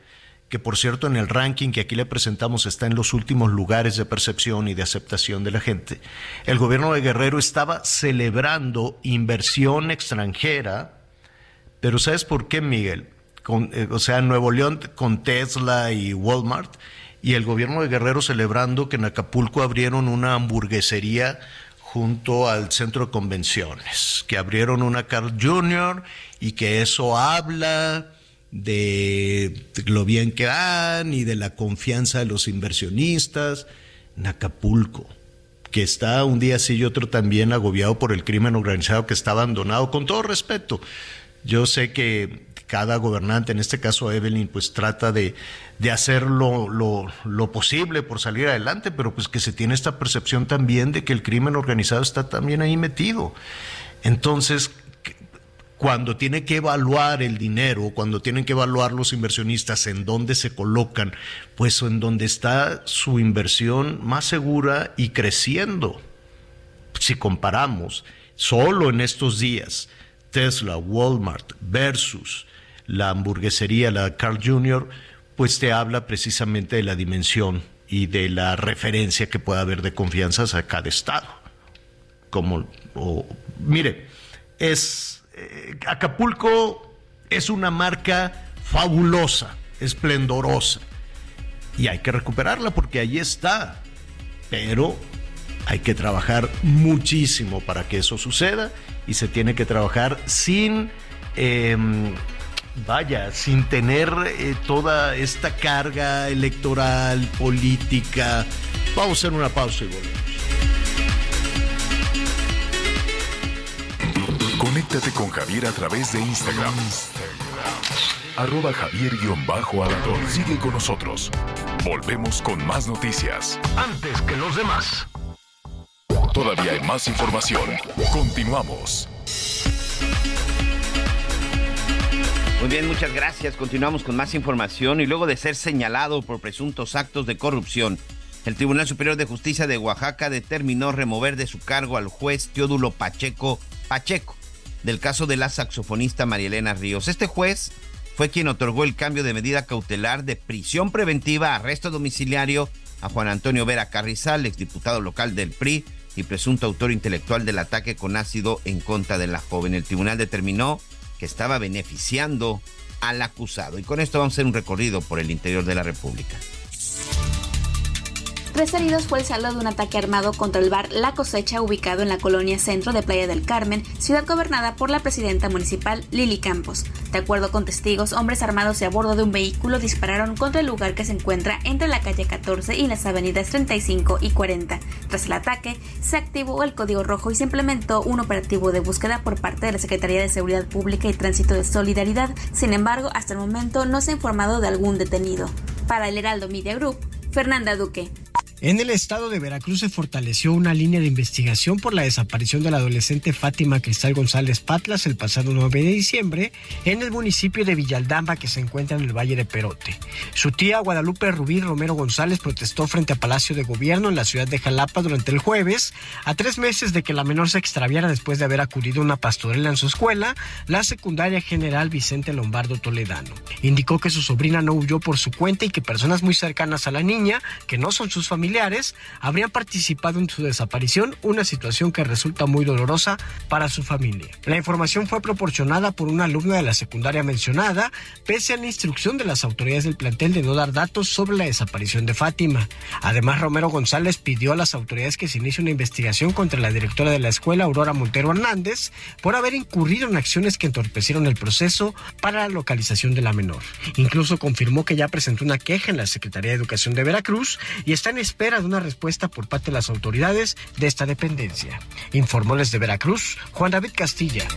Speaker 5: que por cierto en el ranking que aquí le presentamos está en los últimos lugares de percepción y de aceptación de la gente, el gobierno de Guerrero estaba celebrando inversión extranjera, pero ¿sabes por qué, Miguel? Eh, o sea, Nuevo León con Tesla y Walmart, y el gobierno de Guerrero celebrando que en Acapulco abrieron una hamburguesería junto al centro de convenciones, que abrieron una Carl Jr. y que eso habla de lo bien que van y de la confianza de los inversionistas en Acapulco, que está un día sí y otro también agobiado por el crimen organizado que está abandonado, con todo respeto. Yo sé que cada gobernante, en este caso Evelyn, pues trata de, de hacer lo, lo, posible por salir adelante, pero pues que se tiene esta percepción también de que el crimen organizado está también ahí metido. Entonces, cuando tiene que evaluar el dinero, cuando tienen que evaluar los inversionistas en dónde se colocan, pues en donde está su inversión más segura y creciendo. Si comparamos solo en estos días Tesla, Walmart versus la hamburguesería, la Carl Jr., pues te habla precisamente de la dimensión y de la referencia que pueda haber de confianzas a cada estado. Como, mire, es eh, Acapulco es una marca fabulosa, esplendorosa, y hay que recuperarla porque ahí está, pero hay que trabajar muchísimo para que eso suceda y se tiene que trabajar sin... Em, vaya, sin tener eh, toda esta carga electoral, política. Vamos a hacer una pausa y volvemos.
Speaker 6: Conéctate con Javier a través de Instagram. Arroba javier alador Sigue con nosotros. Volvemos con más noticias.
Speaker 5: Antes que los demás.
Speaker 6: Todavía hay más información. Continuamos.
Speaker 8: Muy bien, muchas gracias. Continuamos con más información y luego de ser señalado por presuntos actos de corrupción, el Tribunal Superior de Justicia de Oaxaca determinó remover de su cargo al juez Teodulo Pacheco Pacheco del caso de la saxofonista María Elena Ríos. Este juez fue quien otorgó el cambio de medida cautelar de prisión preventiva a arresto domiciliario a Juan Antonio Vera Carrizal, exdiputado local del PRI y presunto autor intelectual del ataque con ácido en contra de la joven. El tribunal determinó que estaba beneficiando al acusado. Y con esto vamos a hacer un recorrido por el interior de la República.
Speaker 13: Tres heridos fue el saldo de un ataque armado contra el bar La Cosecha ubicado en la colonia centro de Playa del Carmen, ciudad gobernada por la presidenta municipal Lili Campos. De acuerdo con testigos, hombres armados y a bordo de un vehículo dispararon contra el lugar que se encuentra entre la calle 14 y las avenidas 35 y 40. Tras el ataque, se activó el código rojo y se implementó un operativo de búsqueda por parte de la Secretaría de Seguridad Pública y Tránsito de Solidaridad. Sin embargo, hasta el momento no se ha informado de algún detenido. Para el Heraldo Media Group, Fernanda Duque.
Speaker 14: En el estado de Veracruz se fortaleció una línea de investigación por la desaparición de la adolescente Fátima Cristal González Patlas el pasado 9 de diciembre en el municipio de Villaldamba que se encuentra en el Valle de Perote. Su tía Guadalupe Rubí Romero González protestó frente a Palacio de Gobierno en la ciudad de Jalapa durante el jueves, a tres meses de que la menor se extraviara después de haber acudido a una pastorela en su escuela, la secundaria general Vicente Lombardo Toledano. Indicó que su sobrina no huyó por su cuenta y que personas muy cercanas a la niña, que no son sus familiares, familiares habrían participado en su desaparición, una situación que resulta muy dolorosa para su familia. La información fue proporcionada por una alumna de la secundaria mencionada, pese a la instrucción de las autoridades del plantel de no dar datos sobre la desaparición de Fátima. Además, Romero González pidió a las autoridades que se inicie una investigación contra la directora de la escuela, Aurora Montero Hernández, por haber incurrido en acciones que entorpecieron el proceso para la localización de la menor. Incluso confirmó que ya presentó una queja en la Secretaría de Educación de Veracruz y está en espera de una respuesta por parte de las autoridades de esta dependencia. Informó desde Veracruz Juan David Castilla.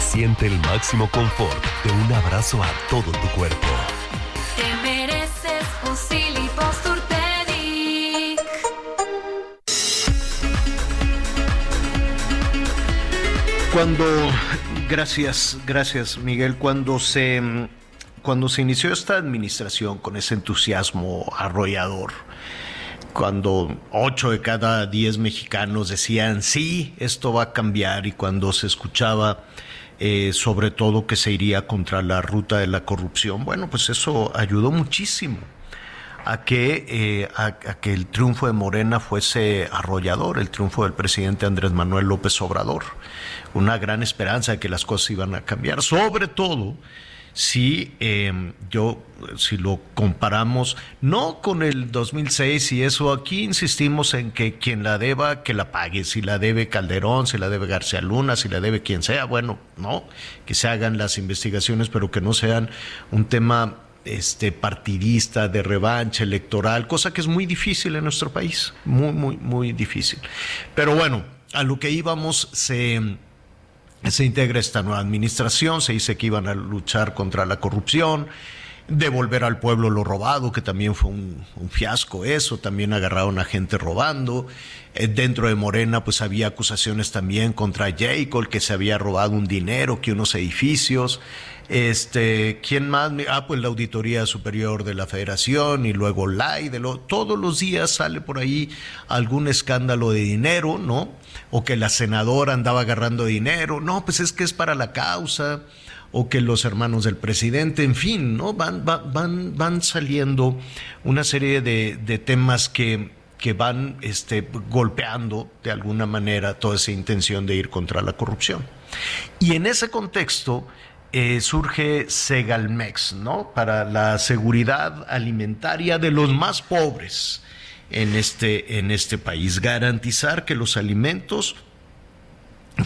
Speaker 9: Siente el máximo confort de un abrazo a todo tu cuerpo.
Speaker 10: Te mereces un
Speaker 5: Cuando, gracias, gracias Miguel, cuando se cuando se inició esta administración con ese entusiasmo arrollador, cuando ocho de cada diez mexicanos decían, sí, esto va a cambiar, y cuando se escuchaba eh, sobre todo que se iría contra la ruta de la corrupción, bueno, pues eso ayudó muchísimo a que, eh, a, que el triunfo de Morena fuese arrollador, el triunfo del presidente Andrés Manuel López Obrador. Una gran esperanza de que las cosas iban a cambiar, sobre todo si em, yo, si lo comparamos, no con el 2006 y eso, aquí insistimos en que quien la deba, que la pague, si la debe Calderón, si la debe García Luna, si la debe quien sea, bueno, no, que se hagan las investigaciones, pero que no sean un tema este partidista de revancha electoral, cosa que es muy difícil en nuestro país, muy muy muy difícil. Pero bueno, a lo que íbamos se se integra esta nueva administración, se dice que iban a luchar contra la corrupción, devolver al pueblo lo robado, que también fue un, fiasco eso, también agarraron a gente robando. Eh, dentro de Morena pues había acusaciones también contra Jacob, que se había robado un dinero, que unos edificios. Este, ¿quién más? Ah, pues la Auditoría Superior de la Federación y luego la de lo, todos los días sale por ahí algún escándalo de dinero, ¿no? O que la senadora andaba agarrando dinero, no, pues es que es para la causa, o que los hermanos del presidente, en fin, ¿no? Van, van, van saliendo una serie de, de temas que, que van este, golpeando de alguna manera toda esa intención de ir contra la corrupción. Y en ese contexto, eh, surge Segalmex, ¿no? Para la seguridad alimentaria de los más pobres en este, en este país. Garantizar que los alimentos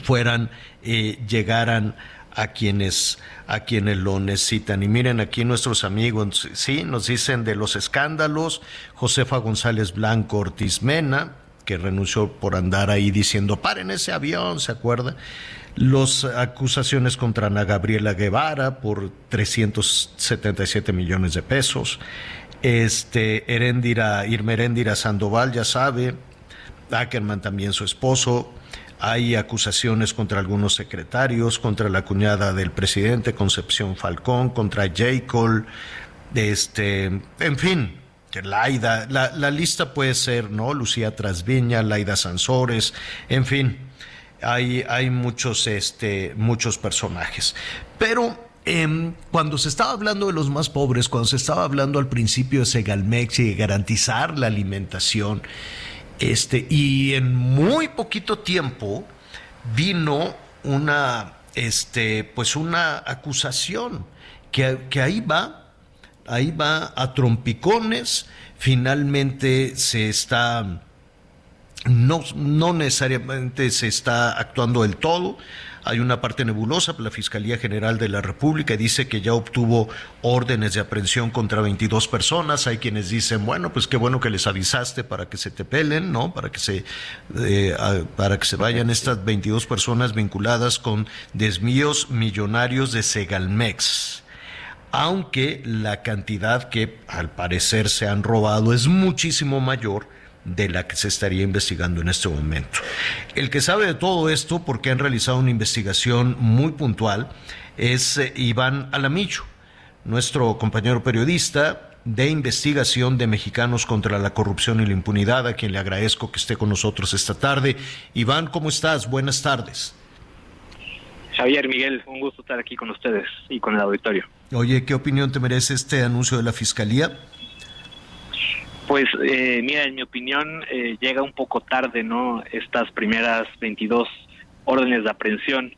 Speaker 5: fueran, eh, llegaran a quienes, a quienes lo necesitan. Y miren aquí nuestros amigos, sí, nos dicen de los escándalos, Josefa González Blanco Ortiz Mena, que renunció por andar ahí diciendo, paren ese avión, ¿se acuerda? Las acusaciones contra Ana Gabriela Guevara por 377 millones de pesos. Este, Erendira, Irmerendira Sandoval, ya sabe, Ackerman también su esposo. Hay acusaciones contra algunos secretarios, contra la cuñada del presidente, Concepción Falcón, contra J. Cole, este, en fin, Laida, la, la lista puede ser, ¿no? Lucía Trasviña, Laida Sansores, en fin hay, muchos, este, muchos personajes. Pero em, cuando se estaba hablando de los más pobres, cuando se estaba hablando al principio de Segalmex y de garantizar la alimentación, este, y en muy poquito tiempo vino una, este, pues una acusación que, que ahí va, ahí va a trompicones, finalmente se está no, no necesariamente se está actuando del todo. Hay una parte nebulosa, la Fiscalía General de la República dice que ya obtuvo órdenes de aprehensión contra 22 personas. Hay quienes dicen, bueno, pues qué bueno que les avisaste para que se te pelen, ¿no? Para que se, eh, para que se vayan estas 22 personas vinculadas con desvíos millonarios de Segalmex aunque la cantidad que al parecer se han robado es muchísimo mayor de la que se estaría investigando en este momento. El que sabe de todo esto, porque han realizado una investigación muy puntual, es eh, Iván Alamillo, nuestro compañero periodista de investigación de Mexicanos contra la Corrupción y la Impunidad, a quien le agradezco que esté con nosotros esta tarde. Iván, ¿cómo estás? Buenas tardes.
Speaker 15: Javier, Miguel, un gusto estar aquí con ustedes y con el auditorio.
Speaker 5: Oye, ¿qué opinión te merece este anuncio de la Fiscalía?
Speaker 15: Pues eh, mira, en mi opinión eh, llega un poco tarde, ¿no? Estas primeras 22 órdenes de aprehensión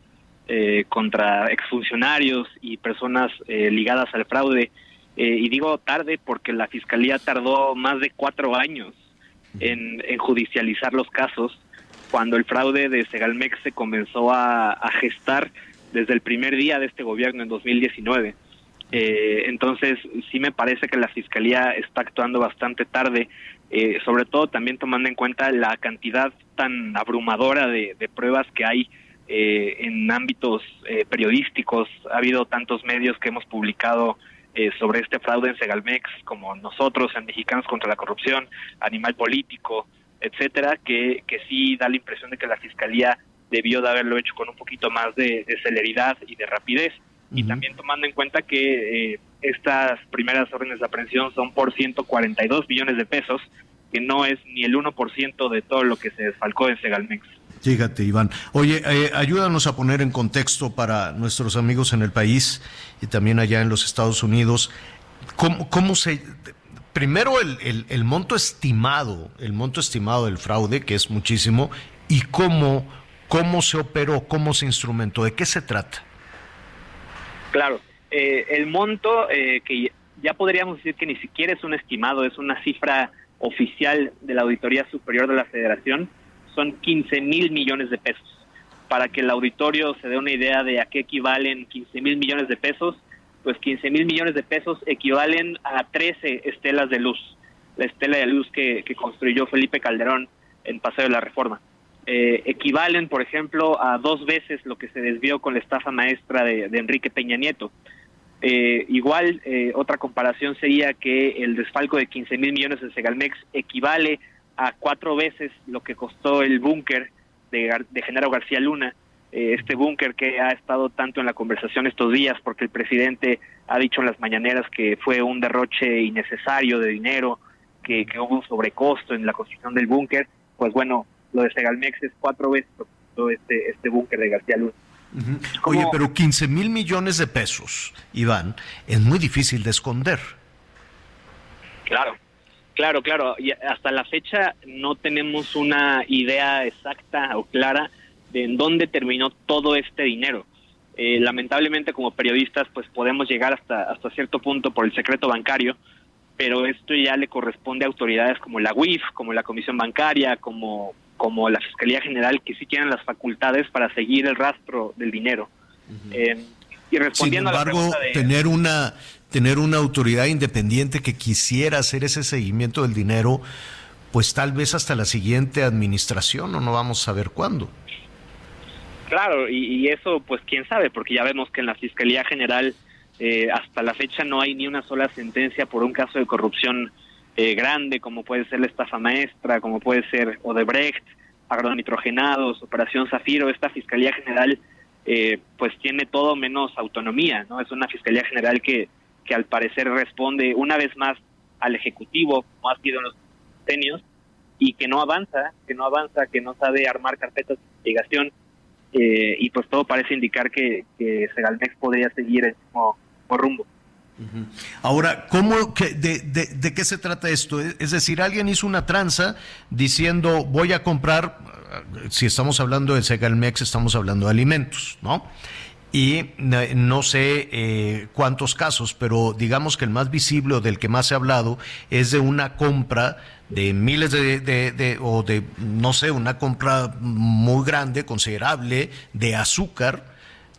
Speaker 15: eh, contra exfuncionarios y personas eh, ligadas al fraude. y digo tarde porque la fiscalía tardó más de cuatro años en, judicializar los casos cuando el fraude de Segalmex se comenzó a gestar desde el primer día de este gobierno en 2019. Eh, entonces, sí me parece que la Fiscalía está actuando bastante tarde, eh, sobre todo también tomando en cuenta la cantidad tan abrumadora de, pruebas que hay eh, en ámbitos periodísticos. Ha habido tantos medios que hemos publicado sobre este fraude en Segalmex, como nosotros en Mexicanos contra la Corrupción, Animal Político, etcétera, que sí da la impresión de que la Fiscalía debió de haberlo hecho con un poquito más de celeridad y de rapidez y también tomando en cuenta que eh, estas primeras órdenes de aprehensión son por 142 millones de pesos, que no es ni el 1% de todo lo que se desfalcó en Segalmex.
Speaker 5: Fíjate, Iván. Oye, eh, ayúdanos a poner en contexto para nuestros amigos en el país y también allá en los Estados Unidos, cómo, cómo se... Primero el, el, monto estimado, el monto estimado del fraude, que es muchísimo, y cómo, cómo se operó, cómo se instrumentó, de qué se trata.
Speaker 15: Claro, eh, el monto eh, que ya podríamos decir que ni siquiera es un estimado, es una cifra oficial de la Auditoría Superior de la Federación, son 15 mil millones de pesos. Para que el auditorio se dé una idea de a qué equivalen 15 mil millones de pesos, pues 15 mil millones de pesos equivalen a 13 estelas de luz, la estela de luz que, construyó Felipe Calderón en Paseo de la Reforma. Eh, equivalen, por ejemplo, a dos veces lo que se desvió con la estafa maestra de, Enrique Peña Nieto. Eh, igual, eh, otra comparación sería que el desfalco de 15 mil millones de Segalmex equivale a cuatro veces lo que costó el búnker de, Genaro García Luna, eh, este búnker que ha estado tanto en la conversación estos días, porque el presidente ha dicho en las mañaneras que fue un derroche innecesario de dinero, que, hubo un sobrecosto en la construcción del búnker, pues bueno, lo de Segalmex es cuatro veces lo este, este búnker de García Luna.
Speaker 5: Oye, pero 15 mil millones de pesos, Iván, es muy difícil de esconder.
Speaker 15: Claro, Claro, claro. Y hasta la fecha no tenemos una idea exacta o clara de en dónde terminó todo este dinero. Eh, lamentablemente como periodistas pues podemos llegar hasta, hasta cierto punto por el secreto bancario, pero esto ya le corresponde a autoridades como la UIF, como la Comisión Bancaria, como, como la Fiscalía General, que sí tienen las facultades para seguir el rastro del dinero.
Speaker 5: Eh, y respondiendo Sin embargo, a la tener una tener una autoridad independiente que quisiera hacer ese seguimiento del dinero, pues tal vez hasta la siguiente administración o no vamos a ver cuándo.
Speaker 15: Claro, y, eso pues quién sabe, porque ya vemos que en la Fiscalía General eh, hasta la fecha no hay ni una sola sentencia por un caso de corrupción eh, grande, como puede ser la estafa maestra, como puede ser Odebrecht, agronitrogenados, Operación Zafiro, esta Fiscalía General eh, pues tiene todo menos autonomía, ¿no? Es una Fiscalía General que que al parecer responde una vez más al Ejecutivo, como ha sido en los tenios, y que no avanza, que no avanza, que no sabe armar carpetas de investigación, eh, y pues todo parece indicar que, que Segalmex podría seguir el mismo, rumbo.
Speaker 5: Ahora, ¿cómo, de, qué se trata esto? Es decir, alguien hizo una tranza diciendo voy a comprar, si estamos hablando de Segalmex, estamos hablando de alimentos, ¿no? y no sé eh, cuántos casos, pero digamos que el más visible o del que más se ha hablado es de una compra de miles de, o de, no sé, una compra muy grande, considerable, de azúcar,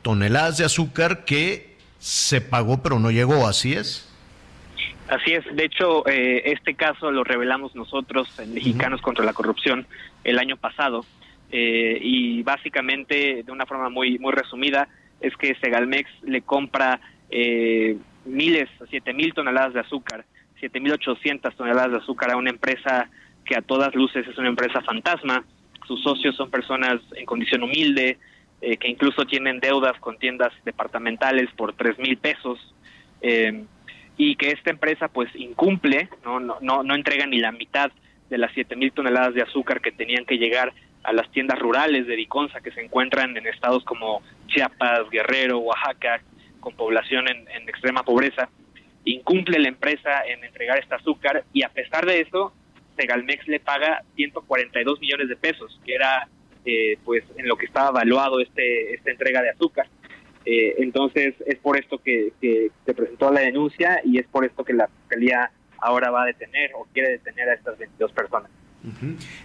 Speaker 5: toneladas de azúcar que se pagó pero no llegó, ¿así es?
Speaker 15: Así es, de hecho, eh, este caso lo revelamos nosotros en Mexicanos contra la Corrupción el año pasado eh, y básicamente, de una forma muy, muy resumida, es que Segalmex le compra eh, miles, siete mil toneladas de azúcar, siete mil ochocientas toneladas de azúcar a una empresa que a todas luces es una empresa fantasma. Sus socios son personas en condición humilde, eh, que incluso tienen deudas con tiendas departamentales por tres mil pesos. Eh, y que esta empresa pues incumple, no, no, no, no entrega ni la mitad de las siete mil toneladas de azúcar que tenían que llegar a las tiendas rurales de Diconsa que se encuentran en estados como Chiapas, Guerrero, Oaxaca, con población en, extrema pobreza. Incumple la empresa en entregar este azúcar y a pesar de eso, Segalmex le paga 142 millones de pesos, que era eh, pues en lo que estaba evaluado este, esta entrega de azúcar. Eh, entonces es por esto que, se presentó la denuncia y es por esto que la Fiscalía ahora va a detener o quiere detener a estas 22 personas.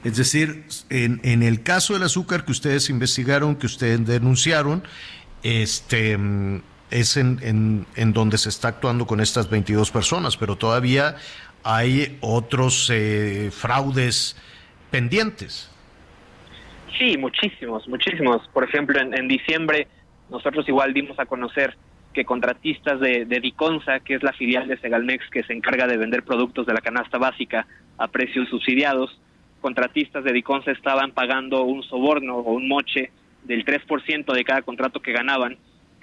Speaker 5: Es decir, en, en, el caso del azúcar que ustedes investigaron, que ustedes denunciaron, este es en, en, donde se está actuando con estas 22 personas, pero todavía hay otros eh, fraudes pendientes.
Speaker 15: Sí, muchísimos, muchísimos. Por ejemplo, en, diciembre nosotros igual dimos a conocer que contratistas de, de Diconsa, que es la filial de Segalmex que se encarga de vender productos de la canasta básica a precios subsidiados, contratistas de Diconsa estaban pagando un soborno o un moche del 3% de cada contrato que ganaban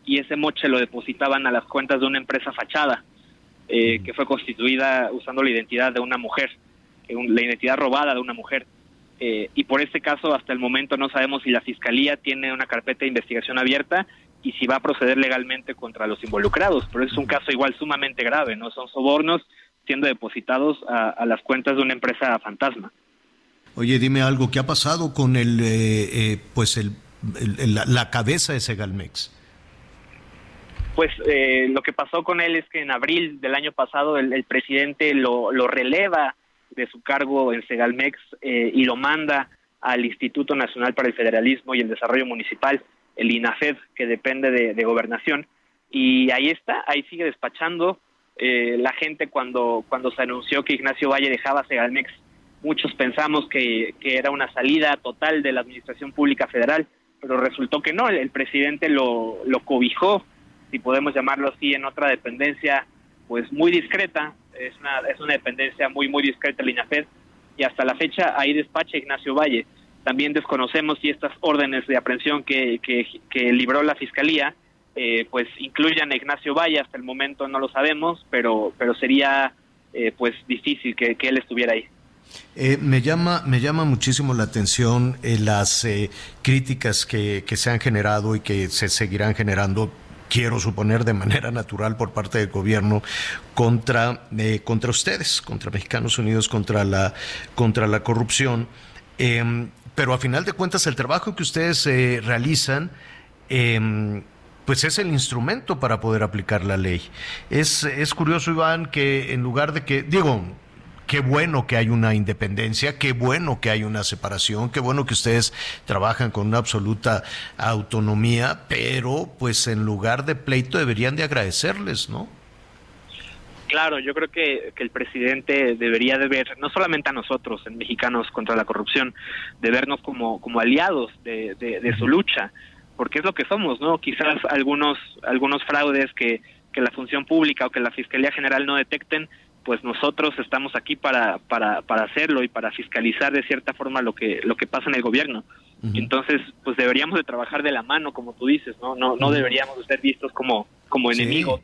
Speaker 15: y ese moche lo depositaban a las cuentas de una empresa fachada. eh, que fue constituida usando la identidad de una mujer, eh, la identidad robada de una mujer. Eh, y por este caso, hasta el momento no sabemos si la Fiscalía tiene una carpeta de investigación abierta y si va a proceder legalmente contra los involucrados. Pero es un caso igual sumamente grave, ¿no? Son sobornos siendo depositados a, las cuentas de una empresa fantasma.
Speaker 5: Oye, dime algo, ¿qué ha pasado con el, eh, eh, pues el, la cabeza de Segalmex?
Speaker 15: Pues eh, lo que pasó con él es que en abril del año pasado el, presidente lo, lo, releva de su cargo en Segalmex y lo manda al Instituto Nacional para el Federalismo y el Desarrollo Municipal, el INAFED, que depende de, gobernación. Y ahí está, ahí sigue despachando eh, la gente cuando, cuando se anunció que Ignacio Valle dejaba Segalmex, muchos pensamos que, era una salida total de la Administración Pública Federal, pero resultó que no, el, presidente lo, lo cobijó, si podemos llamarlo así, en otra dependencia pues muy discreta, es una, es una dependencia muy, muy discreta el INAFED, y hasta la fecha ahí despacha Ignacio Valle. También desconocemos si estas órdenes de aprehensión que, que, que libró la Fiscalía eh, pues incluyan a Ignacio Valle, hasta el momento no lo sabemos, pero, pero sería eh, pues difícil que, él estuviera ahí.
Speaker 5: Eh, me llama me llama muchísimo la atención las críticas que, que, se han generado y que se seguirán generando quiero suponer de manera natural por parte del gobierno contra contra ustedes contra Mexicanos Unidos contra la contra la corrupción em, pero a final de cuentas el trabajo que ustedes realizan em, pues es el instrumento para poder aplicar la ley. Es, es curioso, Iván, que en lugar de que, digo, qué bueno que hay una independencia, qué bueno que hay una separación, qué bueno que ustedes trabajan con una absoluta autonomía, pero pues en lugar de pleito deberían de agradecerles, ¿no?
Speaker 15: Claro, yo creo que, el presidente debería de ver, no solamente a nosotros, en Mexicanos contra la Corrupción, de vernos como, como aliados de, de su lucha porque es lo que somos, ¿no? Quizás algunos algunos fraudes que, que la función pública o que la Fiscalía General no detecten, pues nosotros estamos aquí para, para, para hacerlo y para fiscalizar de cierta forma lo que lo que pasa en el gobierno. Entonces, pues deberíamos de trabajar de la mano, como tú dices, ¿no? No, no deberíamos de ser vistos como, como enemigos.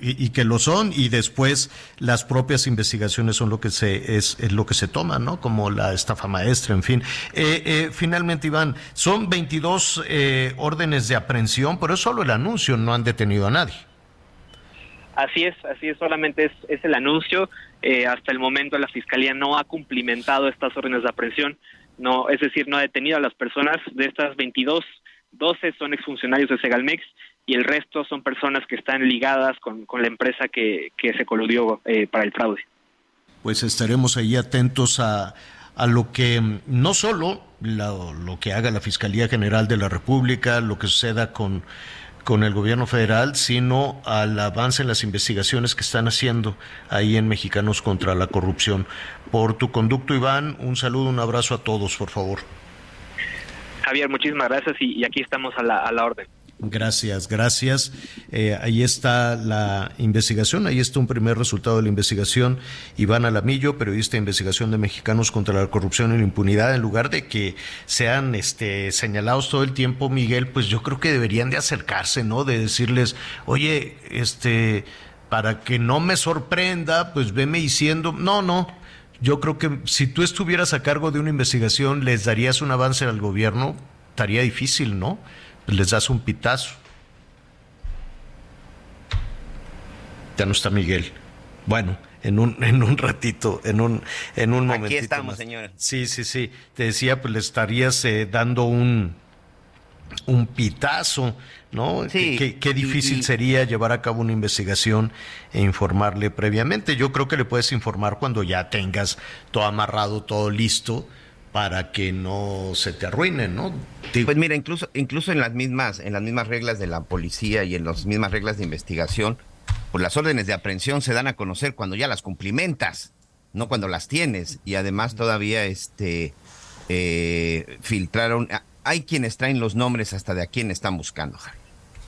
Speaker 5: y, que lo son y después las propias investigaciones son lo que se es, lo que se toma no como la estafa maestra en fin. Eh, eh, finalmente Iván son 22 eh, órdenes de aprehensión pero es solo el anuncio no han detenido a nadie
Speaker 15: así es así es solamente es, el anuncio. Hasta el momento la fiscalía no ha cumplimentado estas órdenes de aprehensión. No es decir no ha detenido a las personas. De estas 22 12 son exfuncionarios de Segalmex y el resto son personas que están ligadas con, la empresa que, se coludió eh, para el fraude.
Speaker 5: Pues estaremos ahí atentos a, a lo que no solo lo, que haga la Fiscalía General de la República, lo que suceda con, con el gobierno federal, sino al avance en las investigaciones que están haciendo ahí en Mexicanos contra la Corrupción. Por tu conducto, Iván, un saludo, un abrazo a todos, por favor.
Speaker 15: Javier, muchísimas gracias y, aquí estamos a la, a la orden.
Speaker 5: Gracias, gracias. Eh, ahí está la investigación, ahí está un primer resultado de la investigación. Iván Alamillo, periodista de investigación de Mexicanos contra la Corrupción y la Impunidad, en lugar de que sean este, señalados todo el tiempo, Miguel, pues yo creo que deberían de acercarse, ¿no? De decirles, oye, este, para que no me sorprenda, pues veme diciendo, no, no. Yo creo que si tú estuvieras a cargo de una investigación, les darías un avance al gobierno, estaría difícil, ¿no? Les das un pitazo. Ya no está Miguel. Bueno, en un, en un ratito, en un, en un momentito.
Speaker 8: Aquí estamos, señora.
Speaker 5: Sí, sí, sí. Te decía, pues le estarías eh, dando un, un pitazo, ¿no?
Speaker 8: Sí,
Speaker 5: qué, difícil sería llevar a cabo una investigación e informarle previamente. Yo creo que le puedes informar cuando ya tengas todo amarrado, todo listo para que no se te arruinen, ¿no?
Speaker 8: Pues mira, incluso incluso en las mismas en las mismas reglas de la policía y en las mismas reglas de investigación, pues las órdenes de aprehensión se dan a conocer cuando ya las cumplimentas, no cuando las tienes y además todavía este eh, filtraron hay quienes traen los nombres hasta de a quién están buscando.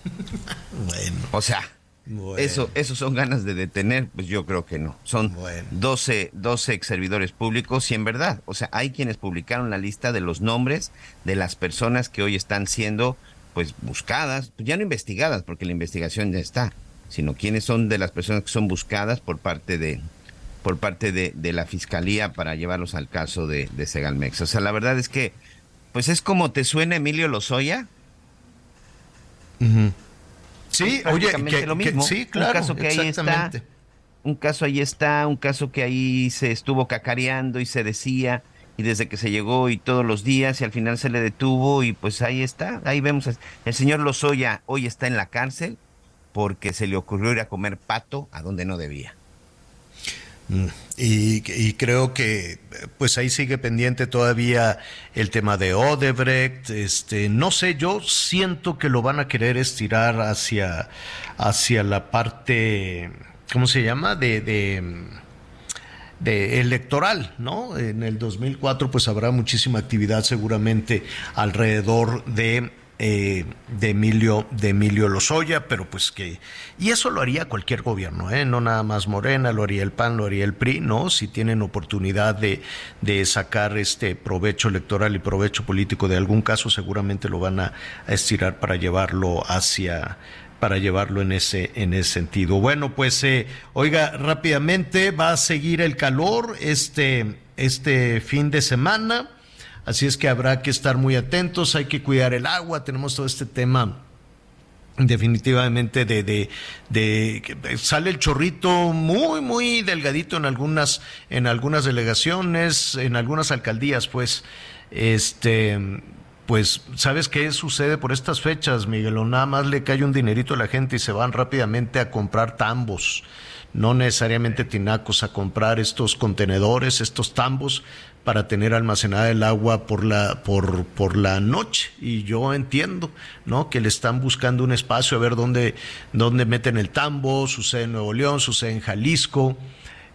Speaker 8: bueno. O sea, eso, eso son ganas de detener, pues yo creo que no. Son 12, 12 ex servidores públicos y en verdad, o sea, hay quienes publicaron la lista de los nombres de las personas que hoy están siendo pues buscadas, pues ya no investigadas, porque la investigación ya está, sino quiénes son de las personas que son buscadas por parte de por parte de, de la fiscalía para llevarlos al caso de, de Segalmex. O sea, la verdad es que, pues es como te suena Emilio Lozoya.
Speaker 5: Sí, oye, que,
Speaker 8: lo mismo.
Speaker 5: sí, claro,
Speaker 8: un caso que ahí está, un caso ahí está, un caso que ahí se estuvo cacareando y se decía y desde que se llegó y todos los días y al final se le detuvo y pues ahí está, ahí vemos el señor Lozoya hoy está en la cárcel porque se le ocurrió ir a comer pato a donde no debía.
Speaker 5: Mm, y, creo que pues ahí sigue pendiente todavía el tema de Odebrecht, este, no sé, yo siento que lo van a querer estirar hacia, hacia la parte, ¿cómo se llama? De, de, de electoral, ¿no? En el 2004 pues habrá muchísima actividad seguramente alrededor de eh, de Emilio de Emilio Lozoya, pero pues que y eso lo haría cualquier gobierno, ¿eh? no nada más Morena, lo haría el PAN, lo haría el PRI, no, si tienen oportunidad de, de sacar este provecho electoral y provecho político de algún caso, seguramente lo van a, estirar para llevarlo hacia para llevarlo en ese en ese sentido. Bueno, pues eh, oiga rápidamente va a seguir el calor este este fin de semana Así es que habrá que estar muy atentos, hay que cuidar el agua, tenemos todo este tema definitivamente de, de, de, sale el chorrito muy muy delgadito en algunas en algunas delegaciones en algunas alcaldías pues este pues sabes qué sucede por estas fechas Miguel o nada más le cae un dinerito a la gente y se van rápidamente a comprar tambos no necesariamente tinacos a comprar estos contenedores estos tambos para tener almacenada el agua por la, por, por la noche. Y yo entiendo, ¿no? Que le están buscando un espacio a ver dónde, dónde meten el tambo, sucede en Nuevo León, sucede en Jalisco.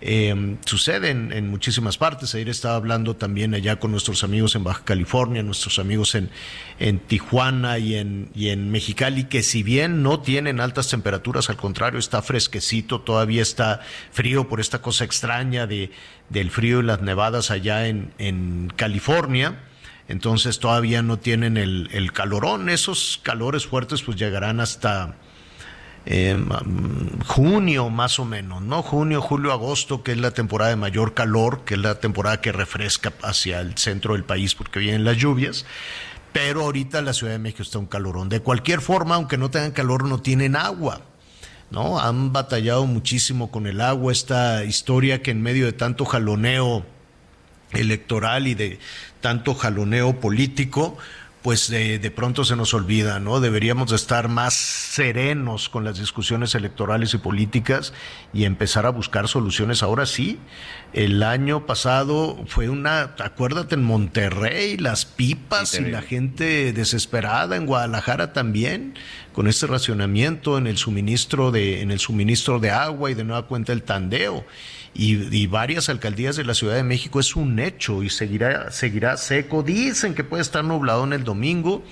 Speaker 5: Eh, sucede en, muchísimas partes. Ayer estaba hablando también allá con nuestros amigos en Baja California, nuestros amigos en, en Tijuana y en, y en Mexicali, que si bien no tienen altas temperaturas, al contrario, está fresquecito, todavía está frío por esta cosa extraña de, del frío y las nevadas allá en, en California entonces todavía no tienen el, el, calorón. Esos calores fuertes pues llegarán hasta eh, junio más o menos, ¿no? Junio, julio, agosto, que es la temporada de mayor calor, que es la temporada que refresca hacia el centro del país porque vienen las lluvias. Pero ahorita la Ciudad de México está un calorón. De cualquier forma, aunque no tengan calor, no tienen agua. ¿no? Han batallado muchísimo con el agua, esta historia que en medio de tanto jaloneo electoral y de tanto jaloneo político, pues de, pronto se nos olvida, ¿no? Deberíamos de estar más serenos con las discusiones electorales y políticas y empezar a buscar soluciones. Ahora sí, el año pasado fue una, acuérdate, en Monterrey, las pipas y la gente desesperada, en Guadalajara también, con este racionamiento en el suministro de, en el suministro de agua y de nueva cuenta el tandeo y, varias alcaldías de la Ciudad de México es un hecho y seguirá, seguirá seco. Dicen que puede estar nublado en el domingo,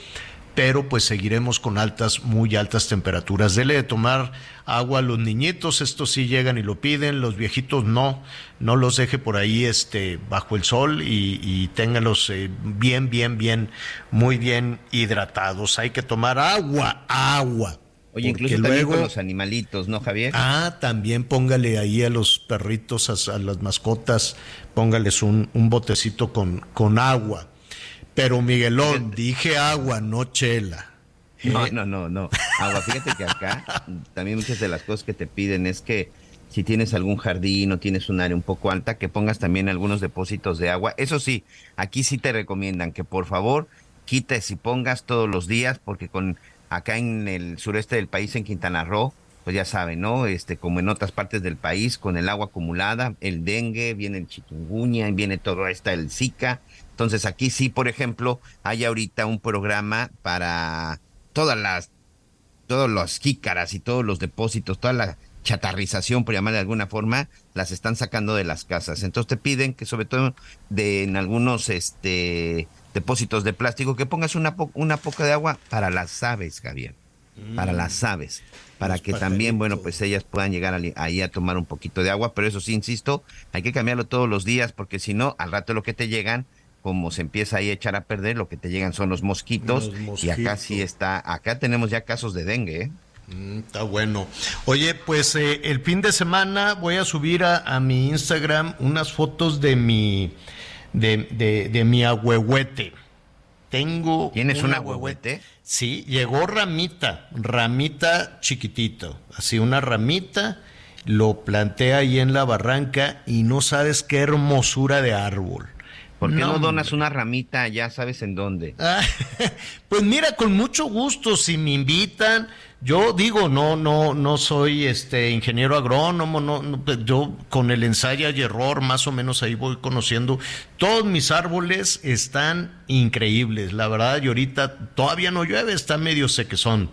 Speaker 5: pero pues seguiremos con altas, muy altas temperaturas. Dele de tomar agua a los niñitos, estos sí llegan y lo piden, los viejitos no, no los deje por ahí este, bajo el sol y, y téngalos eh, bien, bien, bien, muy bien hidratados. Hay que tomar agua, agua.
Speaker 8: Oye, incluso también con los animalitos, ¿no, Javier?
Speaker 5: Ah, también póngale ahí a los perritos, a, las mascotas, póngales un, un botecito con, con agua. Pero Miguelón, dije agua, no chela.
Speaker 8: No, no, no, no. Agua, fíjate que acá también muchas de las cosas que te piden es que si tienes algún jardín o tienes un área un poco alta, que pongas también algunos depósitos de agua. Eso sí, aquí sí te recomiendan que por favor quites y pongas todos los días, porque con acá en el sureste del país, en Quintana Roo, pues ya saben, ¿no? Este, como en otras partes del país, con el agua acumulada, el dengue, viene el chikungunya, viene todo esto, el Zika. Entonces aquí sí, por ejemplo, hay ahorita un programa para todas las, todos los jícaras y todos los depósitos, toda la chatarrización, por llamar de alguna forma, las están sacando de las casas. Entonces te piden que sobre todo de en algunos este depósitos de plástico, que pongas una, una poca de agua para las aves, Javier, para las mm. aves, para que también, bueno, pues ellas puedan llegar ahí a tomar un poquito de agua, pero eso sí, insisto, hay que cambiarlo todos los días, porque si no, al rato lo que te llegan, como se empieza ahí a echar a perder, lo que te llegan son los mosquitos, y acá sí está, acá tenemos ya casos de dengue, ¿eh?
Speaker 5: Mm, está bueno. Oye, pues eh, el fin de semana voy a subir a, mi Instagram unas fotos de mi de, de, mi ahuehuete. Tengo.
Speaker 8: ¿Tienes un ahuehuete?
Speaker 5: Sí, llegó ramita, ramita chiquitito, así una ramita, lo planté ahí en la barranca y no sabes qué hermosura de árbol.
Speaker 8: ¿Por qué no, donas una ramita ya sabes en dónde?
Speaker 5: Ah, pues mira, con mucho gusto, si me invitan, yo digo, no, no, no soy este ingeniero agrónomo, no, pues, yo con el ensayo y error más o menos ahí voy conociendo. Todos mis árboles están increíbles, la verdad, y ahorita todavía no llueve, está medio sequezón.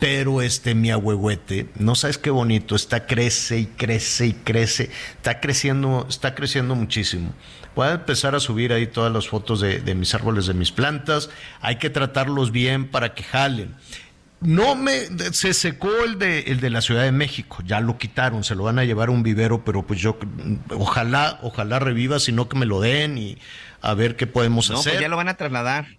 Speaker 5: Pero este mi ahuehuete, no sabes qué bonito, está crece y crece y crece, está creciendo, está creciendo muchísimo. Voy a empezar a subir ahí todas las fotos de, de mis árboles, de mis plantas. Hay que tratarlos bien para que jalen. No me se secó el de el de la Ciudad de México, ya lo quitaron, se lo van a llevar a un vivero, pero pues yo ojalá, ojalá reviva, sino que me lo den y a ver qué podemos no, pues hacer.
Speaker 8: ya lo van a trasladar.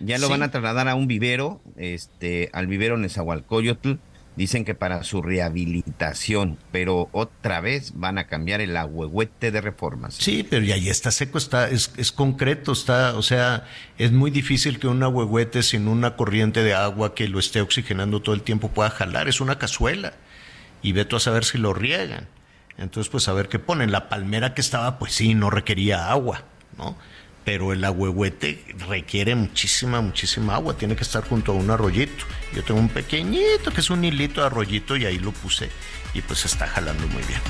Speaker 8: Ya lo van a trasladar a un vivero, este, al vivero Nezahualcóyotl Dicen que para su rehabilitación, pero otra vez van a cambiar el agüehuete de reformas.
Speaker 5: Sí, pero ya ahí está seco, está, es, es, concreto, está, o sea, es muy difícil que un agüehuete sin una corriente de agua que lo esté oxigenando todo el tiempo pueda jalar, es una cazuela. Y ve tú a saber si lo riegan. Entonces, pues a ver qué ponen. La palmera que estaba, pues sí, no requería agua, ¿no? Pero el agüehuete requiere muchísima, muchísima agua, tiene que estar junto a un arroyito. Yo tengo un pequeñito que es un hilito de arroyito y ahí lo puse y pues está jalando muy bien.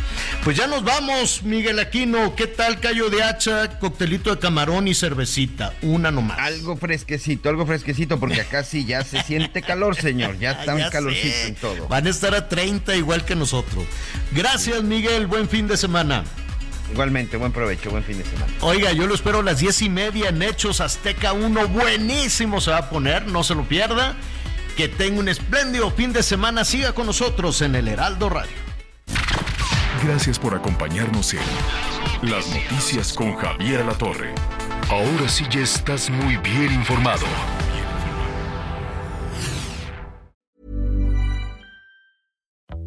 Speaker 5: Pues ya nos vamos, Miguel Aquino. ¿Qué tal callo de hacha, coctelito de camarón y cervecita? Una nomás.
Speaker 8: Algo fresquecito, algo fresquecito, porque acá sí ya se siente calor, señor. Ya está un calorcito en todo.
Speaker 5: Van a estar a 30 igual que nosotros. Gracias, Miguel. Buen fin de semana.
Speaker 8: Igualmente, buen provecho, buen fin de semana.
Speaker 5: Oiga, yo lo espero a las diez y media en Hechos Azteca 1. Buenísimo se va a poner, no se lo pierda. Que tenga un espléndido fin de semana. Siga con nosotros en el Heraldo Radio.
Speaker 6: Gracias por acompañarnos en Las Noticias con Javier La Torre. Ahora sí ya estás muy bien informado.